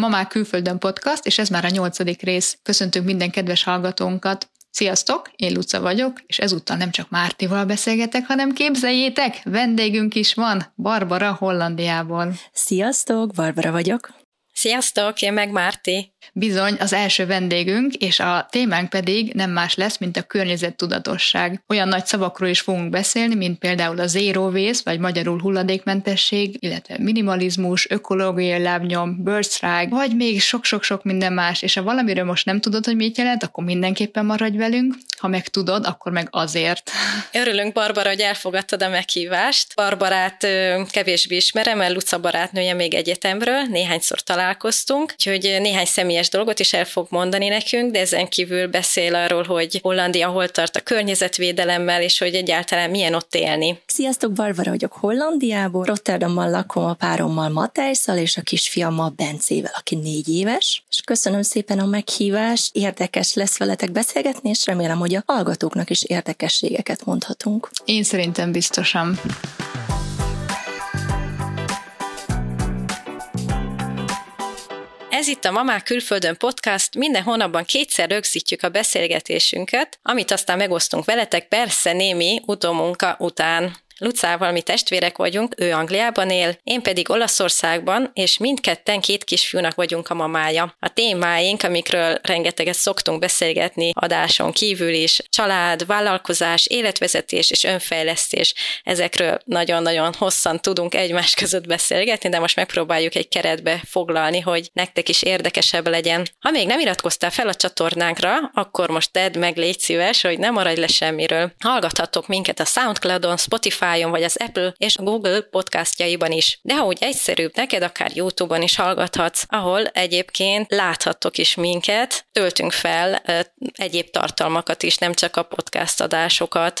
Ma már külföldön podcast, és ez már a nyolcadik rész. Köszöntünk minden kedves hallgatónkat. Sziasztok, én Luca vagyok, és ezúttal nem csak Mártival beszélgetek, hanem képzeljétek, vendégünk is van, Barbara Hollandiából. Sziasztok, Barbara vagyok. Sziasztok, én meg Márti. Bizony, az első vendégünk, és a témánk pedig nem más lesz, mint a környezettudatosság. Olyan nagy szavakról is fogunk beszélni, mint például a zero waste, vagy magyarul hulladékmentesség, illetve minimalizmus, ökológiai lábnyom, birthright, vagy még sok-sok-sok minden más, és ha valamiről most nem tudod, hogy mit jelent, akkor mindenképpen maradj velünk, ha meg tudod, akkor meg azért. Örülünk, Barbara, hogy elfogadtad a meghívást. Barbarát kevésbé ismerem, mert Luca barátnője még egyetemről, néhányszor találkoztunk, úgyhogy néhány személyes dolgot is el fog mondani nekünk, de ezen kívül beszél arról, hogy Hollandia hol tart a környezetvédelemmel, és hogy egyáltalán milyen ott élni. Sziasztok, Barbara vagyok Hollandiából, Rotterdamban lakom a párommal Matejszal, és a kisfiammal Bencével, aki négy éves, és köszönöm szépen a meghívást, érdekes lesz veletek beszélgetni, és remélem, hogy a hallgatóknak is érdekességeket mondhatunk. Én szerintem biztosan. Ez itt a Mamák Külföldön podcast, minden hónapban kétszer rögzítjük a beszélgetésünket, amit aztán megosztunk veletek, persze némi utómunka után. Lucával mi testvérek vagyunk, ő Angliában él, én pedig Olaszországban, és mindketten két kisfiúnak vagyunk a mamája. A témáink, amikről rengeteget szoktunk beszélgetni adáson kívül is, család, vállalkozás, életvezetés és önfejlesztés, ezekről nagyon-nagyon hosszan tudunk egymás között beszélgetni, de most megpróbáljuk egy keretbe foglalni, hogy nektek is érdekesebb legyen. Ha még nem iratkoztál fel a csatornánkra, akkor most tedd meg, légy szíves, hogy ne maradj le semmiről. Hallgathatok minket a Soundcloudon, Spotify Spotify-on, vagy az Apple és Google podcastjaiban is. De ha úgy egyszerűbb neked, akár YouTube-on is hallgathatsz, ahol egyébként láthattok is minket, töltünk fel egyéb tartalmakat is, nem csak a podcast adásokat.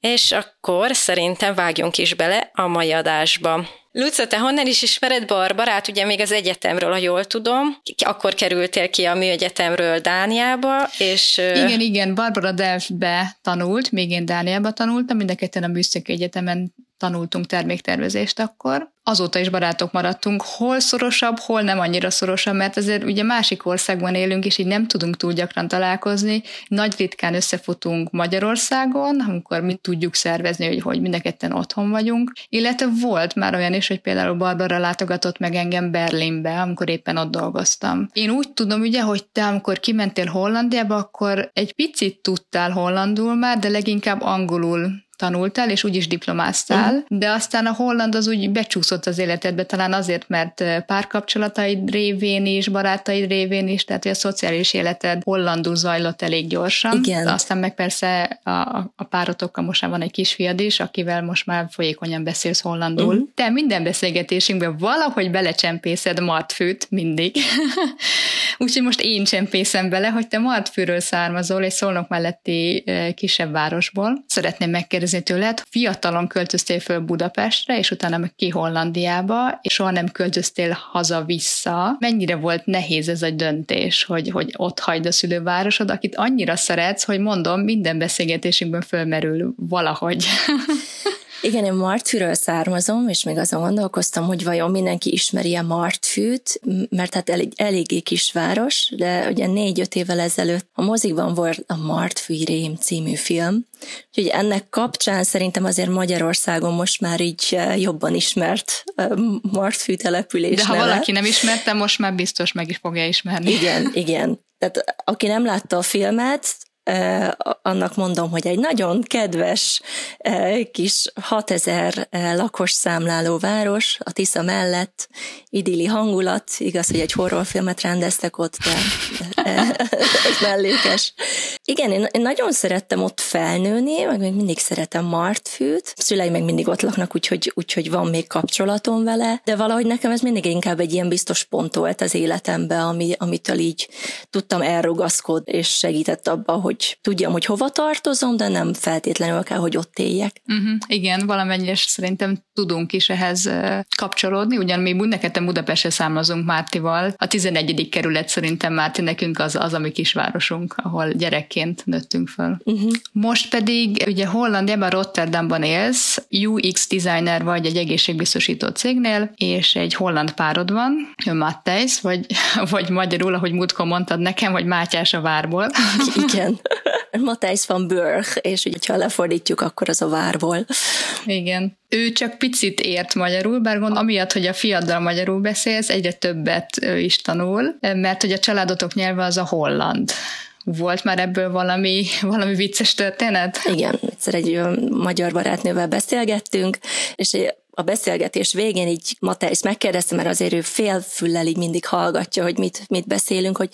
És akkor szerintem vágjunk is bele a mai adásba. Luca, te honnan is ismered Barbarát? Ugye még az egyetemről, ha jól tudom. Akkor kerültél ki a műegyetemről Dániába, és... Igen, igen, Barbara Delftbe tanult, még én Dániába tanultam, mind a ketten a Műszaki Egyetemen tanultunk terméktervezést akkor. Azóta is barátok maradtunk, hol szorosabb, hol nem annyira szorosabb, mert azért ugye másik országban élünk, és így nem tudunk túl gyakran találkozni. Nagy ritkán összefutunk Magyarországon, amikor mi tudjuk szervezni, hogy, hogy mind a otthon vagyunk. Illetve volt már olyan is, hogy például Barbara látogatott meg engem Berlinbe, amikor éppen ott dolgoztam. Én úgy tudom ugye, hogy te amikor kimentél Hollandiába, akkor egy picit tudtál hollandul már, de leginkább angolul tanultál, és úgyis diplomáztál, uh-huh. de aztán a holland az úgy becsúszott az életedbe, talán azért, mert párkapcsolataid révén is, barátaid révén is, tehát hogy a szociális életed hollandul zajlott elég gyorsan. Igen. De aztán meg persze a, a párotokkal most már van egy kisfiad is, akivel most már folyékonyan beszélsz hollandul. Uh-huh. Te minden beszélgetésünkben valahogy belecsempészed martfőt mindig. Úgyhogy most én csempészem bele, hogy te martfőről származol, egy szolnok melletti kisebb városból. Szeretném megkérdezni, kérdezni tőled, fiatalon költöztél föl Budapestre, és utána meg ki Hollandiába, és soha nem költöztél haza-vissza. Mennyire volt nehéz ez a döntés, hogy, hogy ott hagyd a szülővárosod, akit annyira szeretsz, hogy mondom, minden beszélgetésünkben fölmerül valahogy. Igen, én Martfűről származom, és még azon gondolkoztam, hogy vajon mindenki ismeri-e Martfűt, mert hát elég, eléggé kisváros, de ugye négy-öt évvel ezelőtt a mozikban volt a Martfű Rém című film, úgyhogy ennek kapcsán szerintem azért Magyarországon most már így eh, jobban ismert eh, Martfű település De ha neve. valaki nem ismerte, most már biztos meg is fogja ismerni. Igen, igen. Tehát aki nem látta a filmet, annak mondom, hogy egy nagyon kedves kis 6000 lakos számláló város, a Tisza mellett, idilli hangulat, igaz, hogy egy horrorfilmet rendeztek ott, de, egy mellékes. Igen, én nagyon szerettem ott felnőni, meg még mindig szeretem Martfűt, szüleim meg mindig ott laknak, úgyhogy, úgyhogy van még kapcsolatom vele, de valahogy nekem ez mindig inkább egy ilyen biztos pont volt az életemben, ami, amitől így tudtam elrugaszkodni, és segített abba, hogy hogy tudjam, hogy hova tartozom, de nem feltétlenül kell, hogy ott éljek. Uh-huh, igen, valamennyire szerintem tudunk is ehhez kapcsolódni, ugyan mi neked Budapestre számozunk Mártival. A 11. kerület szerintem Márti nekünk az, az a mi kisvárosunk, ahol gyerekként nőttünk föl. Uh-huh. Most pedig ugye Hollandiában, Rotterdamban élsz, UX designer vagy egy egészségbiztosító cégnél, és egy holland párod van, ő Matthijs, vagy, vagy magyarul, ahogy múltkor mondtad nekem, hogy Mátyás a várból. Igen. Matthijs van Burg, és ugye, ha lefordítjuk, akkor az a várból. Igen. Ő csak picit ért magyarul, bár gondolom, amiatt, hogy a fiaddal magyarul beszélsz, egyre többet ő is tanul, mert hogy a családotok nyelve az a holland. Volt már ebből valami, valami vicces történet? Igen, egyszer egy magyar barátnővel beszélgettünk, és a beszélgetés végén így Matejsz megkérdezte, mert azért ő félfüllel így mindig hallgatja, hogy mit, mit beszélünk, hogy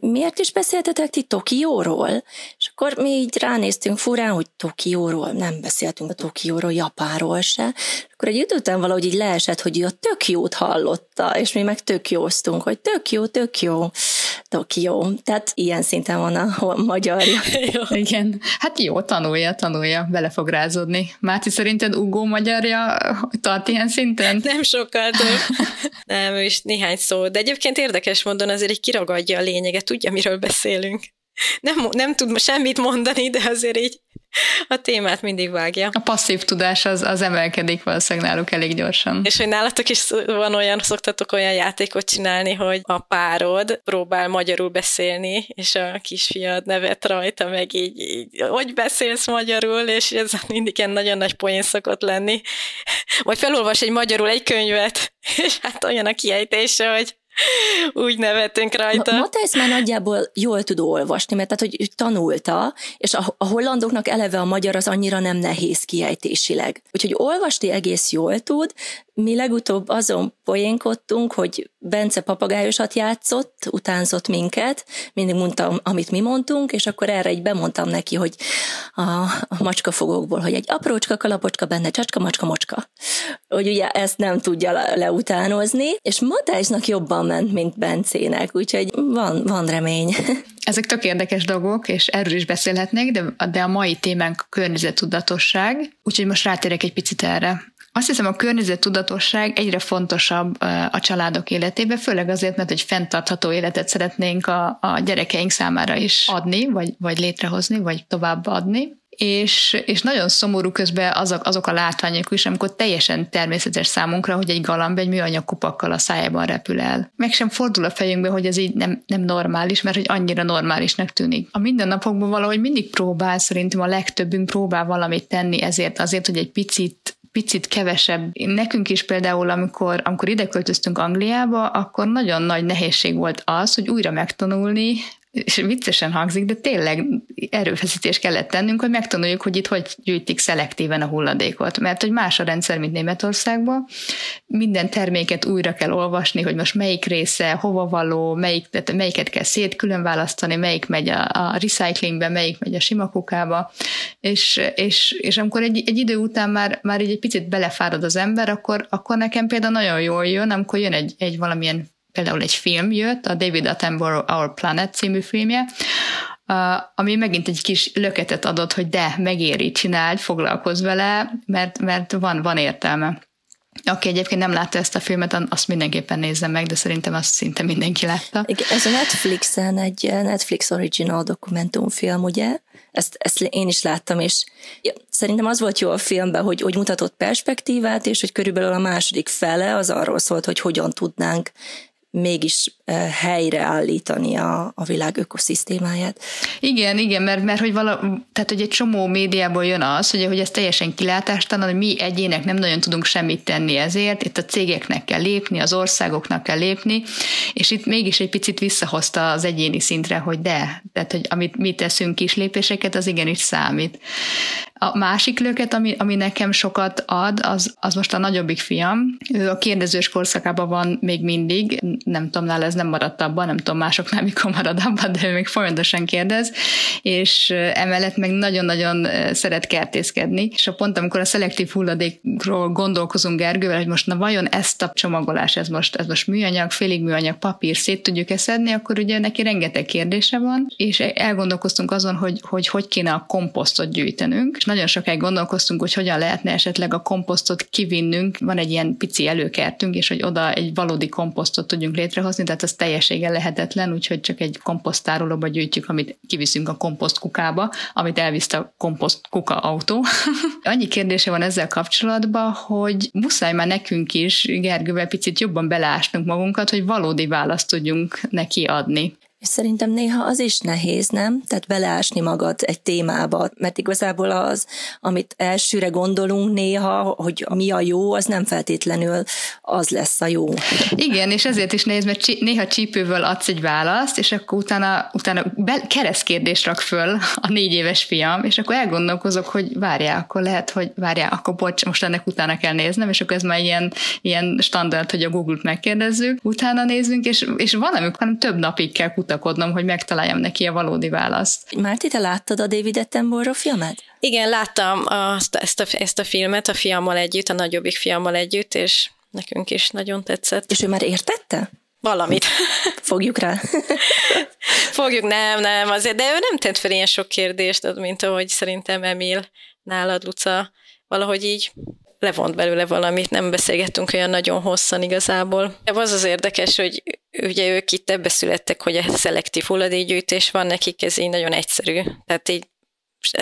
miért is beszéltetek ti Tokióról? És akkor mi így ránéztünk furán, hogy Tokióról, nem beszéltünk a Tokióról, Japánról se. És akkor egy után valahogy így leesett, hogy ő a tök jót hallotta, és mi meg tök józtunk, hogy tök jó, tök jó, Tokió. Tehát ilyen szinten van a magyarja. Igen. Hát jó, tanulja, tanulja, bele fog rázódni. Márci, szerinted Ugó magyarja tart ilyen szinten? Nem sokkal több. Nem, is néhány szó. De egyébként érdekes módon azért így kiragadja a lényeget, tudja, miről beszélünk. Nem, nem tud semmit mondani, de azért így a témát mindig vágja. A passzív tudás az, az emelkedik valószínűleg náluk elég gyorsan. És hogy nálatok is van olyan, szoktatok olyan játékot csinálni, hogy a párod próbál magyarul beszélni, és a kisfiad nevet rajta, meg így, így hogy beszélsz magyarul, és ez mindig ilyen nagyon nagy poén szokott lenni. Vagy felolvas egy magyarul egy könyvet, és hát olyan a kiejtése, hogy úgy nevetünk rajta. Ma, Matthijs már nagyjából jól tud olvasni, mert tehát, hogy tanulta, és a, a hollandoknak eleve a magyar az annyira nem nehéz kiejtésileg. Úgyhogy olvasni egész jól tud, mi legutóbb azon poénkodtunk, hogy Bence papagájosat játszott, utánzott minket, mindig mondtam, amit mi mondtunk, és akkor erre egy bemondtam neki, hogy a, a macskafogókból, hogy egy aprócska kalapocska benne, csacska, macska, mocska. Hogy ugye ezt nem tudja le, leutánozni, és Matásnak jobban ment, mint Bencének, úgyhogy van, van remény. Ezek tök érdekes dolgok, és erről is beszélhetnék, de, de a mai témánk környezettudatosság, úgyhogy most rátérek egy picit erre. Azt hiszem, a környezet tudatosság egyre fontosabb a családok életében, főleg azért, mert egy fenntartható életet szeretnénk a, a gyerekeink számára is adni, vagy, vagy létrehozni, vagy továbbadni és, és nagyon szomorú közben azok, azok a látványok is, amikor teljesen természetes számunkra, hogy egy galamb egy műanyag kupakkal a szájában repül el. Meg sem fordul a fejünkbe, hogy ez így nem, nem normális, mert hogy annyira normálisnak tűnik. A mindennapokban valahogy mindig próbál, szerintem a legtöbbünk próbál valamit tenni ezért, azért, hogy egy picit picit kevesebb. Nekünk is például, amikor, amikor ide költöztünk Angliába, akkor nagyon nagy nehézség volt az, hogy újra megtanulni és viccesen hangzik, de tényleg erőfeszítés kellett tennünk, hogy megtanuljuk, hogy itt hogy gyűjtik szelektíven a hulladékot. Mert hogy más a rendszer, mint Németországban. Minden terméket újra kell olvasni, hogy most melyik része, hova való, melyik, tehát melyiket kell szétkülön választani, melyik megy a, a recyclingbe, melyik megy a sima kukába. És, és, és amikor egy, egy idő után már, már így egy picit belefárad az ember, akkor, akkor nekem például nagyon jól jön, amikor jön egy, egy valamilyen például egy film jött, a David Attenborough Our Planet című filmje, ami megint egy kis löketet adott, hogy de, megéri, csináld, foglalkozz vele, mert, mert van, van értelme. Aki egyébként nem látta ezt a filmet, azt mindenképpen nézze meg, de szerintem azt szinte mindenki látta. Ez a Netflixen egy Netflix original dokumentumfilm, ugye? Ezt, ezt én is láttam, és ja, szerintem az volt jó a filmben, hogy, hogy mutatott perspektívát, és hogy körülbelül a második fele az arról szólt, hogy hogyan tudnánk mégis helyreállítani a, a világ ökoszisztémáját. Igen, igen, mert, mert hogy, vala, tehát, hogy egy csomó médiából jön az, hogy, hogy ez teljesen kilátástalan, hogy mi egyének nem nagyon tudunk semmit tenni ezért, itt a cégeknek kell lépni, az országoknak kell lépni, és itt mégis egy picit visszahozta az egyéni szintre, hogy de, tehát hogy amit mi teszünk kis lépéseket, az igenis számít. A másik löket, ami, ami nekem sokat ad, az, az most a nagyobbik fiam. Ő a kérdezős korszakában van még mindig, nem tudom, nála ez nem maradt abban, nem tudom másoknál mikor marad abban, de ő még folyamatosan kérdez, és emellett meg nagyon-nagyon szeret kertészkedni, és a pont amikor a szelektív hulladékról gondolkozunk Gergővel, hogy most na vajon ezt a csomagolás, ez most, ez most műanyag, félig műanyag, papír, szét tudjuk eszedni, akkor ugye neki rengeteg kérdése van, és elgondolkoztunk azon, hogy hogy, hogy kéne a komposztot gyűjtenünk, és nagyon sokáig gondolkoztunk, hogy hogyan lehetne esetleg a komposztot kivinnünk, van egy ilyen pici előkertünk, és hogy oda egy valódi komposztot tudjunk létrehozni, tehát az teljességgel lehetetlen, úgyhogy csak egy komposztárolóba gyűjtjük, amit kiviszünk a komposzt kukába, amit elvisz a komposzt kuka autó. Annyi kérdése van ezzel kapcsolatban, hogy muszáj már nekünk is Gergővel picit jobban beleásnunk magunkat, hogy valódi választ tudjunk neki adni. És szerintem néha az is nehéz, nem? Tehát beleásni magad egy témába, mert igazából az, amit elsőre gondolunk néha, hogy mi a jó, az nem feltétlenül az lesz a jó. Igen, és ezért is nehéz, mert néha csípővel adsz egy választ, és akkor utána, utána be, keresztkérdést rak föl a négy éves fiam, és akkor elgondolkozok, hogy várjál, akkor lehet, hogy várjál, akkor bocs, most ennek utána kell néznem, és akkor ez már ilyen, ilyen standard, hogy a Google-t megkérdezzük, utána nézzünk, és, és van, amikor több napig kell kutakodnom, hogy megtaláljam neki a valódi választ. Márti, te láttad a David Attenborough filmet? Igen, láttam azt, ezt, a, ezt a filmet a fiammal együtt, a nagyobbik fiammal együtt, és nekünk is nagyon tetszett. És ő már értette? Valamit. Fogjuk rá. Fogjuk, nem, nem, azért, de ő nem tett fel ilyen sok kérdést, mint ahogy szerintem Emil nálad, Luca, valahogy így levont belőle valamit, nem beszélgettünk olyan nagyon hosszan igazából. De az az érdekes, hogy ugye ők itt ebbe születtek, hogy a szelektív hulladékgyűjtés van, nekik ez így nagyon egyszerű. Tehát így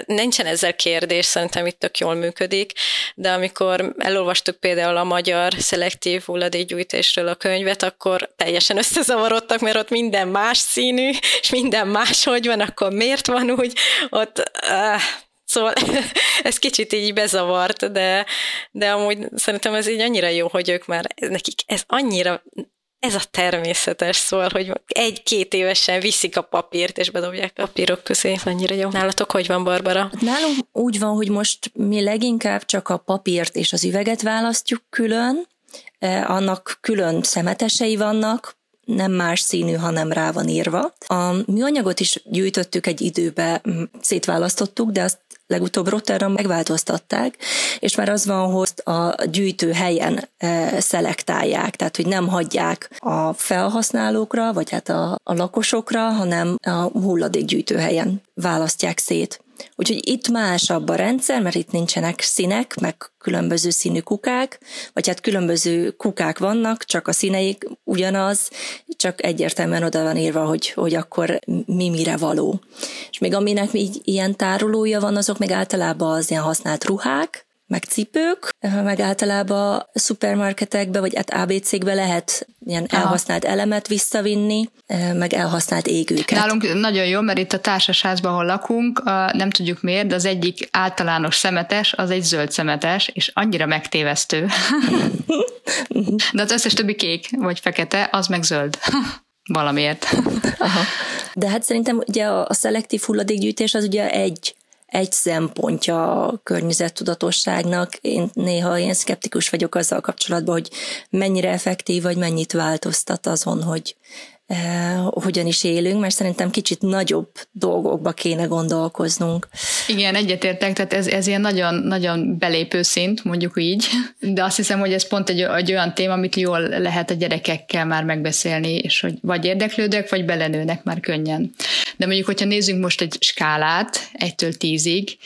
nincsen ezzel kérdés, szerintem itt tök jól működik, de amikor elolvastuk például a magyar szelektív hulladékgyűjtésről a könyvet, akkor teljesen összezavarodtak, mert ott minden más színű, és minden más hogy van, akkor miért van úgy, ott uh, Szóval ez kicsit így bezavart, de, de amúgy szerintem ez így annyira jó, hogy ők már, nekik ez annyira ez a természetes, szóval, hogy egy-két évesen viszik a papírt, és bedobják a papírok közé. Annyira jó. Nálatok hogy van, Barbara? Nálunk úgy van, hogy most mi leginkább csak a papírt és az üveget választjuk külön, e, annak külön szemetesei vannak, nem más színű, hanem rá van írva. A műanyagot is gyűjtöttük egy időbe, szétválasztottuk, de azt legutóbb Rotterdam megváltoztatták, és már az van, hogy a gyűjtő helyen e, szelektálják, tehát hogy nem hagyják a felhasználókra, vagy hát a, a lakosokra, hanem a hulladékgyűjtő helyen választják szét. Úgyhogy itt másabb a rendszer, mert itt nincsenek színek, meg különböző színű kukák, vagy hát különböző kukák vannak, csak a színeik ugyanaz, csak egyértelműen oda van írva, hogy, hogy akkor mi mire való. És még aminek így ilyen tárolója van, azok meg általában az ilyen használt ruhák, meg cipők, meg általában szupermarketekbe, vagy hát ABC-kbe lehet ilyen Aha. elhasznált elemet visszavinni, meg elhasznált égőket. Nálunk nagyon jó, mert itt a társasházban, ahol lakunk, nem tudjuk miért, de az egyik általános szemetes, az egy zöld szemetes, és annyira megtévesztő. de az összes többi kék vagy fekete, az meg zöld. Valamiért. Aha. De hát szerintem ugye a szelektív hulladékgyűjtés az ugye egy egy szempontja a környezettudatosságnak. Én néha ilyen szkeptikus vagyok azzal kapcsolatban, hogy mennyire effektív, vagy mennyit változtat azon, hogy hogyan is élünk, mert szerintem kicsit nagyobb dolgokba kéne gondolkoznunk. Igen, egyetértek, tehát ez, ez ilyen nagyon, nagyon belépő szint, mondjuk így, de azt hiszem, hogy ez pont egy, egy olyan téma, amit jól lehet a gyerekekkel már megbeszélni, és hogy vagy érdeklődök, vagy belenőnek már könnyen. De mondjuk, hogyha nézzünk most egy skálát, egytől tízig,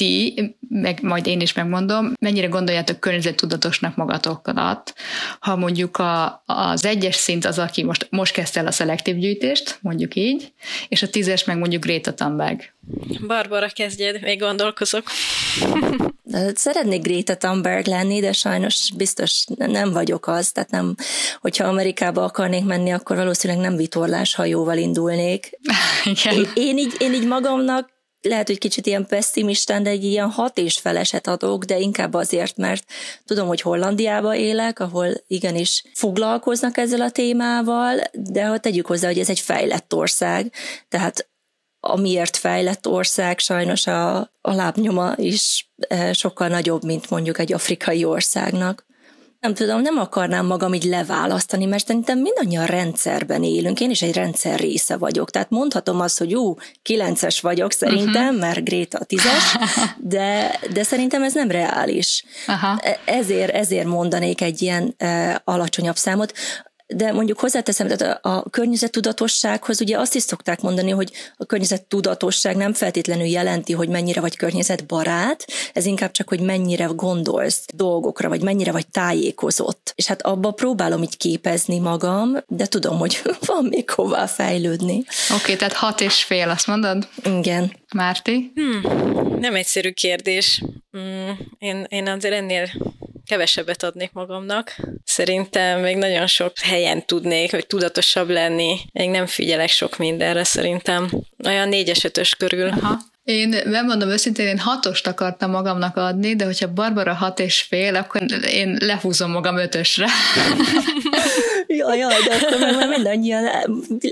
ti, meg majd én is megmondom, mennyire gondoljátok környezettudatosnak magatokat, ha mondjuk a, az egyes szint az, aki most, most kezdte el a szelektív gyűjtést, mondjuk így, és a tízes meg mondjuk Greta Thunberg. Barbara, kezdjed, még gondolkozok. Szeretnék Greta Thunberg lenni, de sajnos biztos nem vagyok az, tehát nem, hogyha Amerikába akarnék menni, akkor valószínűleg nem vitorlás hajóval indulnék. Igen. Én, én, így, én így magamnak lehet, hogy kicsit ilyen pessimistán, de egy ilyen hat és feleset adok, de inkább azért, mert tudom, hogy Hollandiába élek, ahol igenis foglalkoznak ezzel a témával, de ha tegyük hozzá, hogy ez egy fejlett ország, tehát amiért fejlett ország, sajnos a, a lábnyoma is sokkal nagyobb, mint mondjuk egy afrikai országnak nem tudom, nem akarnám magam így leválasztani, mert szerintem mindannyian rendszerben élünk, én is egy rendszer része vagyok, tehát mondhatom azt, hogy jó, kilences vagyok szerintem, uh-huh. mert Gréta a tízes, de, de szerintem ez nem reális. Aha. E, ezért, ezért mondanék egy ilyen e, alacsonyabb számot de mondjuk hozzáteszem, tehát a, a környezettudatossághoz ugye azt is szokták mondani, hogy a környezettudatosság nem feltétlenül jelenti, hogy mennyire vagy környezetbarát, ez inkább csak, hogy mennyire gondolsz dolgokra, vagy mennyire vagy tájékozott. És hát abba próbálom így képezni magam, de tudom, hogy van még hová fejlődni. Oké, okay, tehát hat és fél, azt mondod? Igen. Márti? Hmm, nem egyszerű kérdés. Hmm, én, én azért ennél kevesebbet adnék magamnak. Szerintem még nagyon sok helyen tudnék, hogy tudatosabb lenni. Még nem figyelek sok mindenre szerintem. Olyan négyes ötös körül. Aha. Én bemondom őszintén, én hatost akartam magamnak adni, de hogyha Barbara hat és fél, akkor én lehúzom magam ötösre. jaj, jaj, de akkor már mindannyian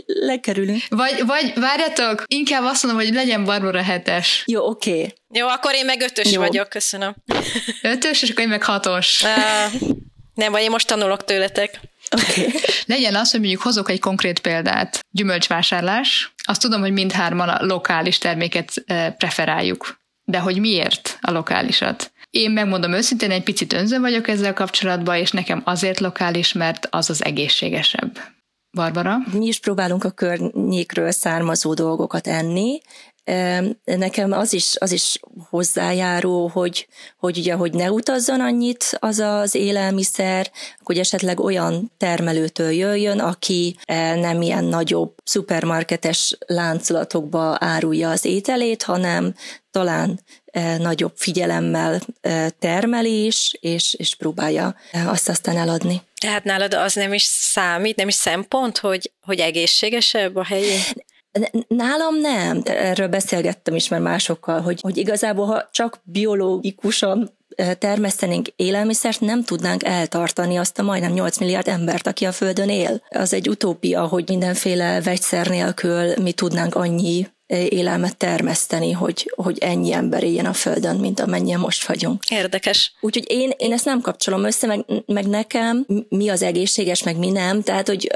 lekerülünk. Vagy, vagy várjatok, inkább azt mondom, hogy legyen Barbara hetes. Jó, oké. Okay. Jó, akkor én meg ötös Jó. vagyok, köszönöm. Ötös, és akkor én meg hatos. Uh, nem, vagy én most tanulok tőletek. Okay. Legyen az, hogy mondjuk hozok egy konkrét példát. Gyümölcsvásárlás. Azt tudom, hogy mindhárman a lokális terméket preferáljuk. De hogy miért a lokálisat? Én megmondom őszintén, egy picit önző vagyok ezzel kapcsolatban, és nekem azért lokális, mert az az egészségesebb. Barbara? Mi is próbálunk a környékről származó dolgokat enni, Nekem az is, az is hozzájáró, hogy, hogy ugye, hogy ne utazzon annyit az az élelmiszer, hogy esetleg olyan termelőtől jöjjön, aki e, nem ilyen nagyobb szupermarketes láncolatokba árulja az ételét, hanem talán e, nagyobb figyelemmel e, termelés, és, és próbálja azt aztán eladni. Tehát nálad az nem is számít, nem is szempont, hogy, hogy egészségesebb a helyi? Nálam nem. Erről beszélgettem is már másokkal, hogy, hogy igazából ha csak biológikusan termesztenénk élelmiszert, nem tudnánk eltartani azt a majdnem 8 milliárd embert, aki a Földön él. Az egy utópia, hogy mindenféle vegyszer nélkül mi tudnánk annyi élelmet termeszteni, hogy, hogy ennyi ember éljen a Földön, mint amennyien most vagyunk. Érdekes. Úgyhogy én, én ezt nem kapcsolom össze, meg, meg nekem mi az egészséges, meg mi nem, tehát hogy,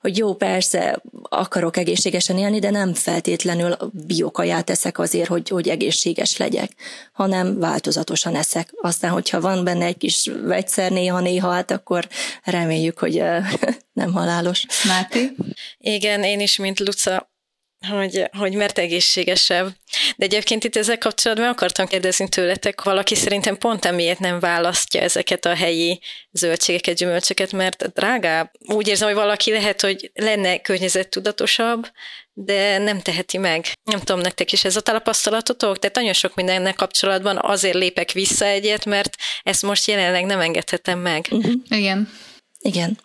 hogy jó, persze akarok egészségesen élni, de nem feltétlenül biokaját eszek azért, hogy, hogy egészséges legyek, hanem változatosan eszek. Aztán, hogyha van benne egy kis vegyszer néha-néha, hát akkor reméljük, hogy nem halálos. Máté? Igen, én is, mint Luca, hogy, hogy mert egészségesebb. De egyébként itt ezzel kapcsolatban akartam kérdezni tőletek, valaki szerintem pont emiatt nem választja ezeket a helyi zöldségeket, gyümölcsöket, mert drágább. Úgy érzem, hogy valaki lehet, hogy lenne környezettudatosabb, de nem teheti meg. Nem tudom, nektek is ez a tapasztalatotok? Tehát nagyon sok mindennek kapcsolatban azért lépek vissza egyet, mert ezt most jelenleg nem engedhetem meg. Uh-huh. Igen. Igen.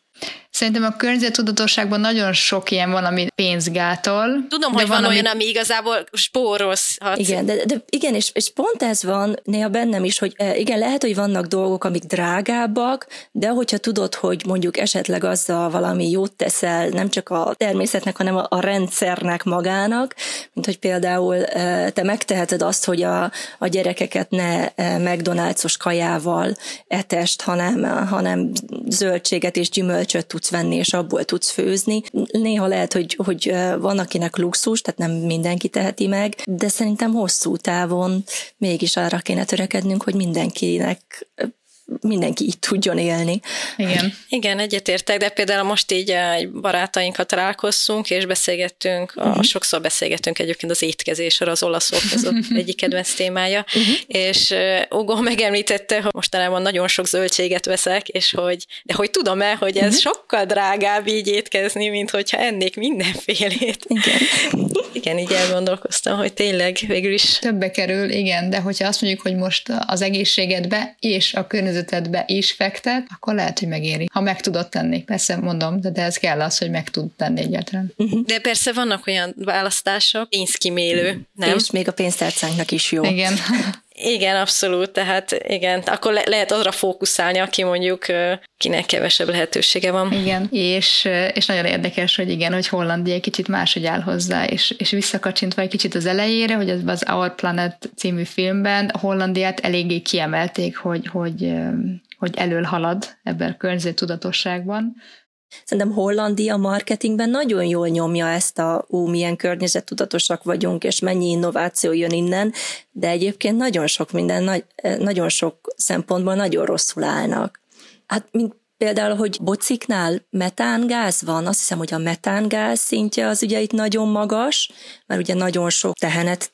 Szerintem a környezetudatosságban nagyon sok ilyen van, ami pénzgátol. Tudom, hogy van, van olyan, ami igazából spórozhat. Igen, de, de igen, és, és pont ez van néha bennem is, hogy e, igen, lehet, hogy vannak dolgok, amik drágábbak, de hogyha tudod, hogy mondjuk esetleg azzal valami jót teszel, nem csak a természetnek, hanem a, a rendszernek magának, mint hogy például e, te megteheted azt, hogy a, a gyerekeket ne e, McDonald's-os kajával etest, hanem, hanem zöldséget és gyümölcsöt tudsz venni, és abból tudsz főzni. Néha lehet, hogy, hogy van akinek luxus, tehát nem mindenki teheti meg, de szerintem hosszú távon mégis arra kéne törekednünk, hogy mindenkinek mindenki így tudjon élni. Igen. Igen, egyetértek, de például most így egy barátainkat találkoztunk, és beszélgettünk, uh-huh. a, sokszor beszélgettünk egyébként az étkezésről, az olaszok, ez az egyik kedvenc témája, uh-huh. és uh, Ugo megemlítette, hogy mostanában nagyon sok zöldséget veszek, és hogy, de hogy tudom-e, hogy ez uh-huh. sokkal drágább így étkezni, mint hogyha ennék mindenfélét. Igen. igen, így elgondolkoztam, hogy tényleg végül is. Többe kerül, igen, de hogyha azt mondjuk, hogy most az egészségedbe és a környezet környezetedbe is fektet, akkor lehet, hogy megéri. Ha meg tudod tenni. Persze mondom, de, de ez kell az, hogy meg tud tenni egyáltalán. Uh-huh. De persze vannak olyan választások, pénzkimélő, nem? És még a pénztárcánknak is jó. Igen. Igen, abszolút, tehát igen, akkor le- lehet arra fókuszálni, aki mondjuk kinek kevesebb lehetősége van. Igen, és, és nagyon érdekes, hogy igen, hogy Hollandia egy kicsit máshogy áll hozzá, és, és visszakacsintva egy kicsit az elejére, hogy az, az Our Planet című filmben Hollandiát eléggé kiemelték, hogy, hogy, hogy elől halad ebben a tudatosságban. Szerintem Hollandia marketingben nagyon jól nyomja ezt a ú, milyen környezettudatosak vagyunk, és mennyi innováció jön innen, de egyébként nagyon sok minden, nagyon sok szempontból nagyon rosszul állnak. Hát, mint például, hogy bociknál metángáz van, azt hiszem, hogy a metángáz szintje az ugye itt nagyon magas, mert ugye nagyon sok tehenet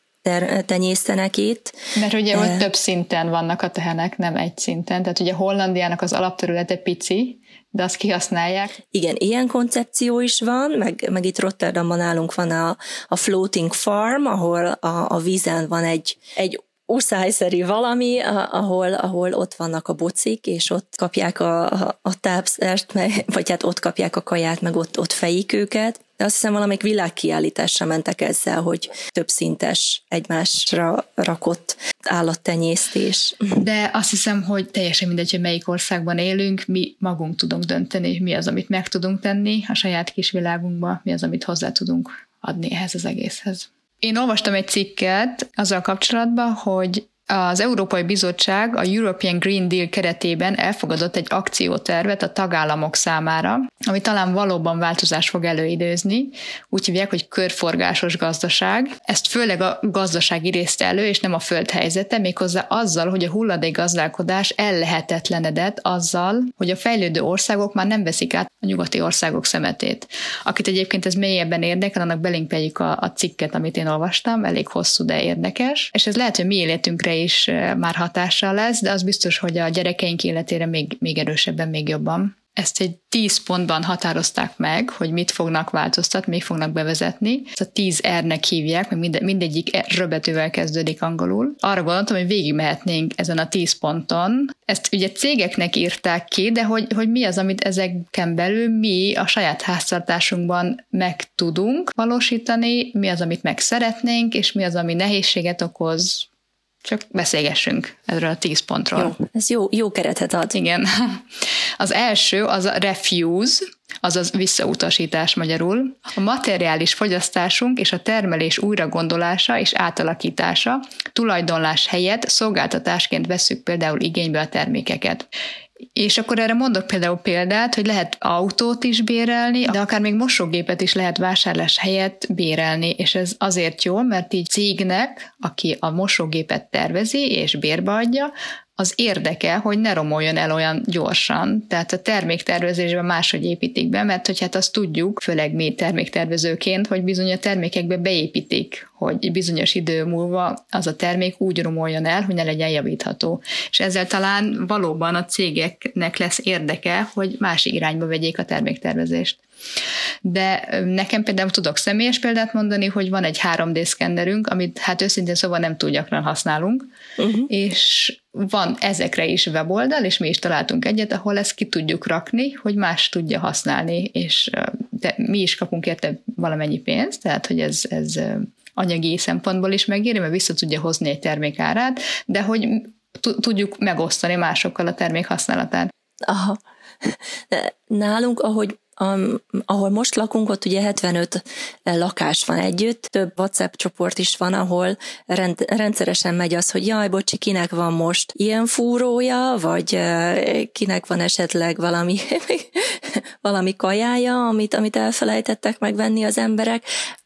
tenyésztenek itt. Mert ugye ott több szinten vannak a tehenek, nem egy szinten. Tehát ugye Hollandiának az alapterülete pici, de azt kihasználják. Igen, ilyen koncepció is van, meg, meg itt Rotterdamban nálunk van a, a floating farm, ahol a, a vízen van egy, egy uszályszerű valami, ahol, ahol ott vannak a bocik, és ott kapják a, a, a tápszert, vagy hát ott kapják a kaját, meg ott, ott fejik őket. De azt hiszem valamelyik világkiállításra mentek ezzel, hogy több szintes egymásra rakott állattenyésztés. De azt hiszem, hogy teljesen mindegy, hogy melyik országban élünk, mi magunk tudunk dönteni, mi az, amit meg tudunk tenni a saját kis világunkba, mi az, amit hozzá tudunk adni ehhez az egészhez. Én olvastam egy cikket azzal kapcsolatban, hogy az Európai Bizottság a European Green Deal keretében elfogadott egy akciótervet a tagállamok számára, ami talán valóban változást fog előidőzni. Úgy hívják, hogy körforgásos gazdaság. Ezt főleg a gazdasági részt elő, és nem a föld helyzete, méghozzá azzal, hogy a hulladék gazdálkodás ellehetetlenedett azzal, hogy a fejlődő országok már nem veszik át a nyugati országok szemetét. Akit egyébként ez mélyebben érdekel, annak belinkeljük a, a cikket, amit én olvastam, elég hosszú, de érdekes. És ez lehet, hogy mi életünkre is már hatással lesz, de az biztos, hogy a gyerekeink életére még, még erősebben, még jobban. Ezt egy tíz pontban határozták meg, hogy mit fognak változtatni, még fognak bevezetni. Ezt a tíz R-nek hívják, mert minde, mindegyik röbetűvel kezdődik angolul. Arra gondoltam, hogy végigmehetnénk ezen a tíz ponton. Ezt ugye cégeknek írták ki, de hogy, hogy mi az, amit ezeken belül mi a saját háztartásunkban meg tudunk valósítani, mi az, amit meg szeretnénk, és mi az, ami nehézséget okoz, csak beszélgessünk erről a tíz pontról. Jó, ez jó, jó keretet ad. Igen. Az első az a refuse, azaz visszautasítás magyarul. A materiális fogyasztásunk és a termelés újragondolása és átalakítása, tulajdonlás helyett szolgáltatásként veszük például igénybe a termékeket. És akkor erre mondok például példát, hogy lehet autót is bérelni, de akár még mosógépet is lehet vásárlás helyett bérelni, és ez azért jó, mert így cégnek, aki a mosógépet tervezi és bérbe adja, az érdeke, hogy ne romoljon el olyan gyorsan. Tehát a terméktervezésben máshogy építik be, mert hogy hát azt tudjuk, főleg mi terméktervezőként, hogy bizony a termékekbe beépítik, hogy bizonyos idő múlva az a termék úgy romoljon el, hogy ne legyen javítható. És ezzel talán valóban a cégeknek lesz érdeke, hogy másik irányba vegyék a terméktervezést. De nekem például tudok személyes példát mondani, hogy van egy 3D szkennerünk, amit hát őszintén szóval nem túl gyakran használunk, uh-huh. és van ezekre is weboldal, és mi is találtunk egyet, ahol ezt ki tudjuk rakni, hogy más tudja használni, és de mi is kapunk érte valamennyi pénzt, tehát hogy ez, ez anyagi szempontból is megéri, mert vissza tudja hozni egy termék árát, de hogy tudjuk megosztani másokkal a termék használatát. Aha. Nálunk, ahogy Um, ahol most lakunk, ott ugye 75 lakás van együtt, több WhatsApp csoport is van, ahol rend, rendszeresen megy az, hogy jaj, bocsi, kinek van most ilyen fúrója, vagy uh, kinek van esetleg valami, valami kajája, amit, amit elfelejtettek megvenni az emberek.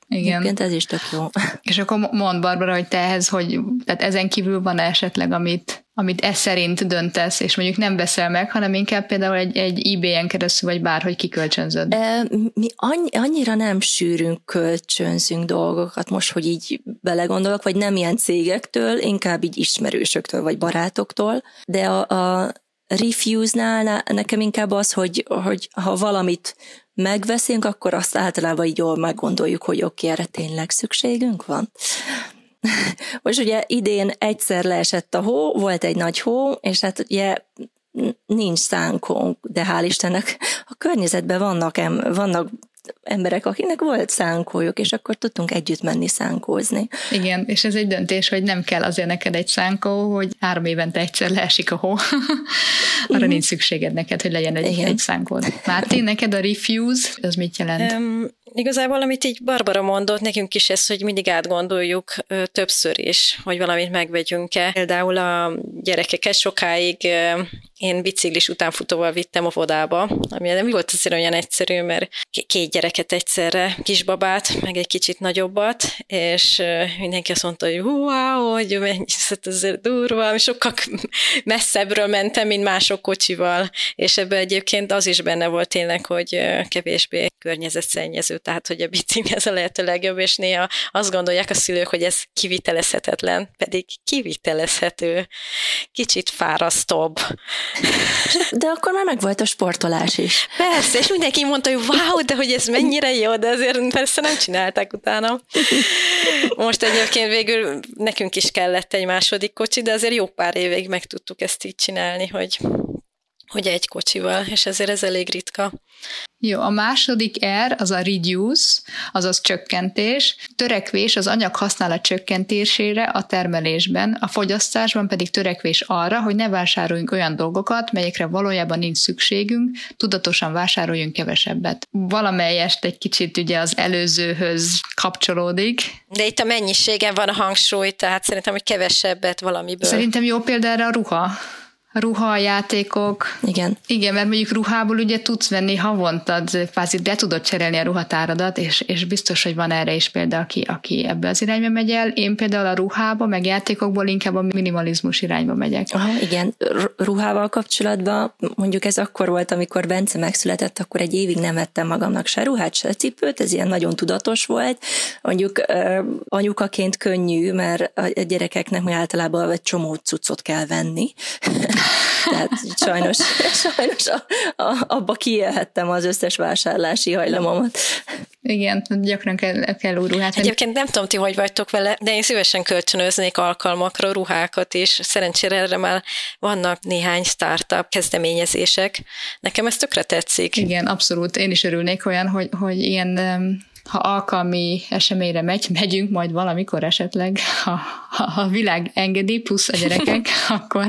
Igen. Egyébként ez is tök jó. És akkor mond Barbara, hogy te ehhez, hogy tehát ezen kívül van esetleg, amit, amit ez szerint döntesz, és mondjuk nem veszel meg, hanem inkább például egy, egy eBay-en keresztül, vagy bárhogy kikölcsönzöd? E, mi annyi, annyira nem sűrűn kölcsönzünk dolgokat, most, hogy így belegondolok, vagy nem ilyen cégektől, inkább így ismerősöktől, vagy barátoktól, de a, a refuse-nál nekem inkább az, hogy, hogy ha valamit megveszünk, akkor azt általában így jól meggondoljuk, hogy oké, okay, erre tényleg szükségünk van. Most ugye idén egyszer leesett a hó, volt egy nagy hó, és hát ugye nincs szánkunk, de hál' Istennek a környezetben vannak, vannak emberek, akiknek volt szánkójuk, és akkor tudtunk együtt menni szánkózni. Igen, és ez egy döntés, hogy nem kell azért neked egy szánkó, hogy három évente egyszer leesik a hó. Arra uh-huh. nincs szükséged neked, hogy legyen egy, egy szánkód. Márti, neked a refuse, az mit jelent? Um, Igazából, amit így Barbara mondott, nekünk is ez, hogy mindig átgondoljuk ö, többször is, hogy valamit megvegyünk-e. Például a gyerekeket sokáig ö, én biciklis utánfutóval vittem óvodába, ami nem volt azért olyan egyszerű, mert két gyereket egyszerre, kisbabát, meg egy kicsit nagyobbat, és mindenki azt mondta, hogy wow, hogy mennyi, ez azért durva, sokkal messzebbről mentem, mint mások kocsival, és ebben egyébként az is benne volt tényleg, hogy kevésbé környezetszennyező, tehát hogy a bicikli ez a lehető legjobb, és néha azt gondolják a szülők, hogy ez kivitelezhetetlen, pedig kivitelezhető, kicsit fárasztóbb. De akkor már megvolt a sportolás is. Persze, és mindenki mondta, hogy wow, de hogy ez mennyire jó, de azért persze nem csinálták utána. Most egyébként végül nekünk is kellett egy második kocsi, de azért jó pár évig meg tudtuk ezt így csinálni, hogy hogy egy kocsival, és ezért ez elég ritka. Jó, a második R az a reduce, azaz csökkentés, törekvés az anyag használat csökkentésére a termelésben, a fogyasztásban pedig törekvés arra, hogy ne vásároljunk olyan dolgokat, melyekre valójában nincs szükségünk, tudatosan vásároljunk kevesebbet. Valamelyest egy kicsit ugye az előzőhöz kapcsolódik. De itt a mennyiségen van a hangsúly, tehát szerintem, hogy kevesebbet valamiből. Szerintem jó példára a ruha ruha, játékok. Igen. Igen, mert mondjuk ruhából ugye tudsz venni havonta, kvázi be tudod cserélni a ruhatáradat, és, és biztos, hogy van erre is példa, aki, aki ebbe az irányba megy el. Én például a ruhába, meg játékokból inkább a minimalizmus irányba megyek. Aha, igen, ruhával kapcsolatban mondjuk ez akkor volt, amikor Bence megszületett, akkor egy évig nem vettem magamnak se ruhát, se cipőt, ez ilyen nagyon tudatos volt. Mondjuk anyukaként könnyű, mert a gyerekeknek meg általában egy csomó cuccot kell venni. Tehát sajnos, sajnos a, a, abba kiélhettem az összes vásárlási hajlamomat. Igen, gyakran kell, kell új ruhát. Egyébként nem tudom, ti hogy vagytok vele, de én szívesen kölcsönöznék alkalmakra ruhákat is. Szerencsére erre már vannak néhány startup kezdeményezések. Nekem ez tökre tetszik. Igen, abszolút. Én is örülnék olyan, hogy, hogy ilyen ha alkalmi eseményre megy, megyünk majd valamikor esetleg, ha, ha a világ engedi, plusz a gyerekek, akkor,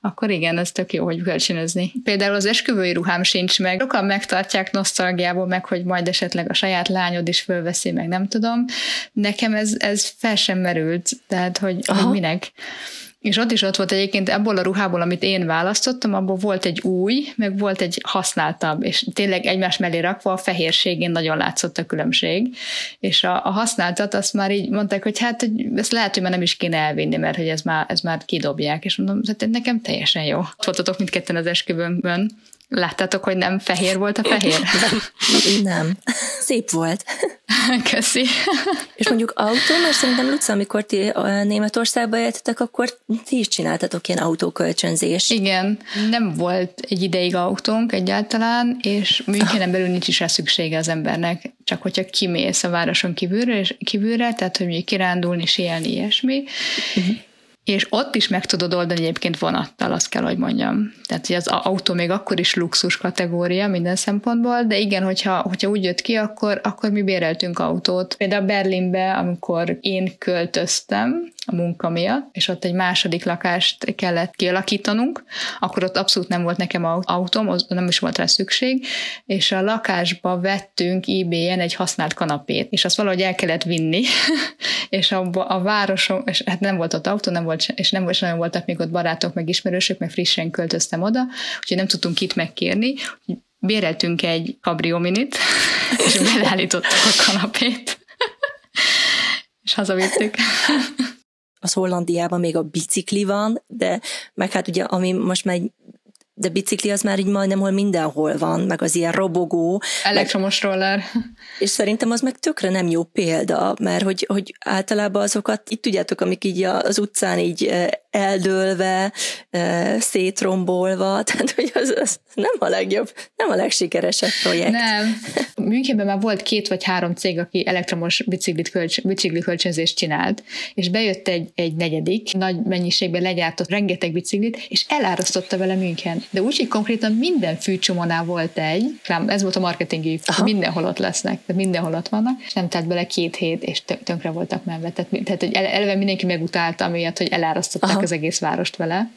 akkor igen, ez tök jó, hogy kölcsönözni. Például az esküvői ruhám sincs meg. Sokan megtartják nosztalgiából, meg hogy majd esetleg a saját lányod is fölveszi, meg nem tudom. Nekem ez, ez fel sem merült, tehát hogy, hogy minek. És ott is ott volt egyébként ebből a ruhából, amit én választottam, abból volt egy új, meg volt egy használtabb, és tényleg egymás mellé rakva a fehérségén nagyon látszott a különbség. És a, a használtat azt már így mondták, hogy hát hogy ezt lehet, hogy már nem is kéne elvinni, mert hogy ez már, ez már kidobják, és mondom, hát nekem teljesen jó. Ott voltatok mindketten az esküvőnkben. Láttátok, hogy nem fehér volt a fehér? Nem. Szép volt. Köszi. És mondjuk autó, mert szerintem Luca, amikor ti Németországba éltetek, akkor ti is csináltatok ilyen autókölcsönzést. Igen, nem volt egy ideig autónk egyáltalán, és Münchenen belül nincs is rá szüksége az embernek, csak hogyha kimész a városon kívülre, és kívülre tehát hogy kirándulni, sielni, ilyesmi, uh-huh és ott is meg tudod oldani egyébként vonattal, azt kell, hogy mondjam. Tehát, hogy az autó még akkor is luxus kategória minden szempontból, de igen, hogyha, hogyha úgy jött ki, akkor, akkor mi béreltünk autót. Például Berlinbe, amikor én költöztem, a munka miatt, és ott egy második lakást kellett kialakítanunk, akkor ott abszolút nem volt nekem autóm, nem is volt rá szükség, és a lakásba vettünk eBay-en egy használt kanapét, és azt valahogy el kellett vinni, és a, a városom, és hát nem volt ott autó, nem volt, és nem volt, nagyon voltak még ott barátok, meg ismerősök, meg frissen költöztem oda, úgyhogy nem tudtunk itt megkérni, béreltünk egy kabriominit, és beleállítottuk a kanapét, és hazavittük. Az Hollandiában még a bicikli van, de meg hát ugye, ami most már de bicikli az már így majdnem hol mindenhol van, meg az ilyen robogó. Elektromos meg, roller. És szerintem az meg tökre nem jó példa, mert hogy, hogy általában azokat, itt tudjátok, amik így az utcán így eldőlve, szétrombolva, tehát hogy az, az nem a legjobb, nem a legsikeresebb projekt. Nem. Münchenben már volt két vagy három cég, aki elektromos biciklit kölcs, bicikli kölcsönzést csinált, és bejött egy, egy negyedik, nagy mennyiségben legyártott rengeteg biciklit, és elárasztotta vele München. De úgy, hogy konkrétan minden fűcsomónál volt egy, ez volt a marketingi, Aha. mindenhol ott lesznek, tehát mindenhol ott vannak, és nem telt bele két hét, és tönkre voltak menve. Tehát, tehát hogy eleve mindenki megutálta, amiatt, hogy elárasztották Aha. az egész várost vele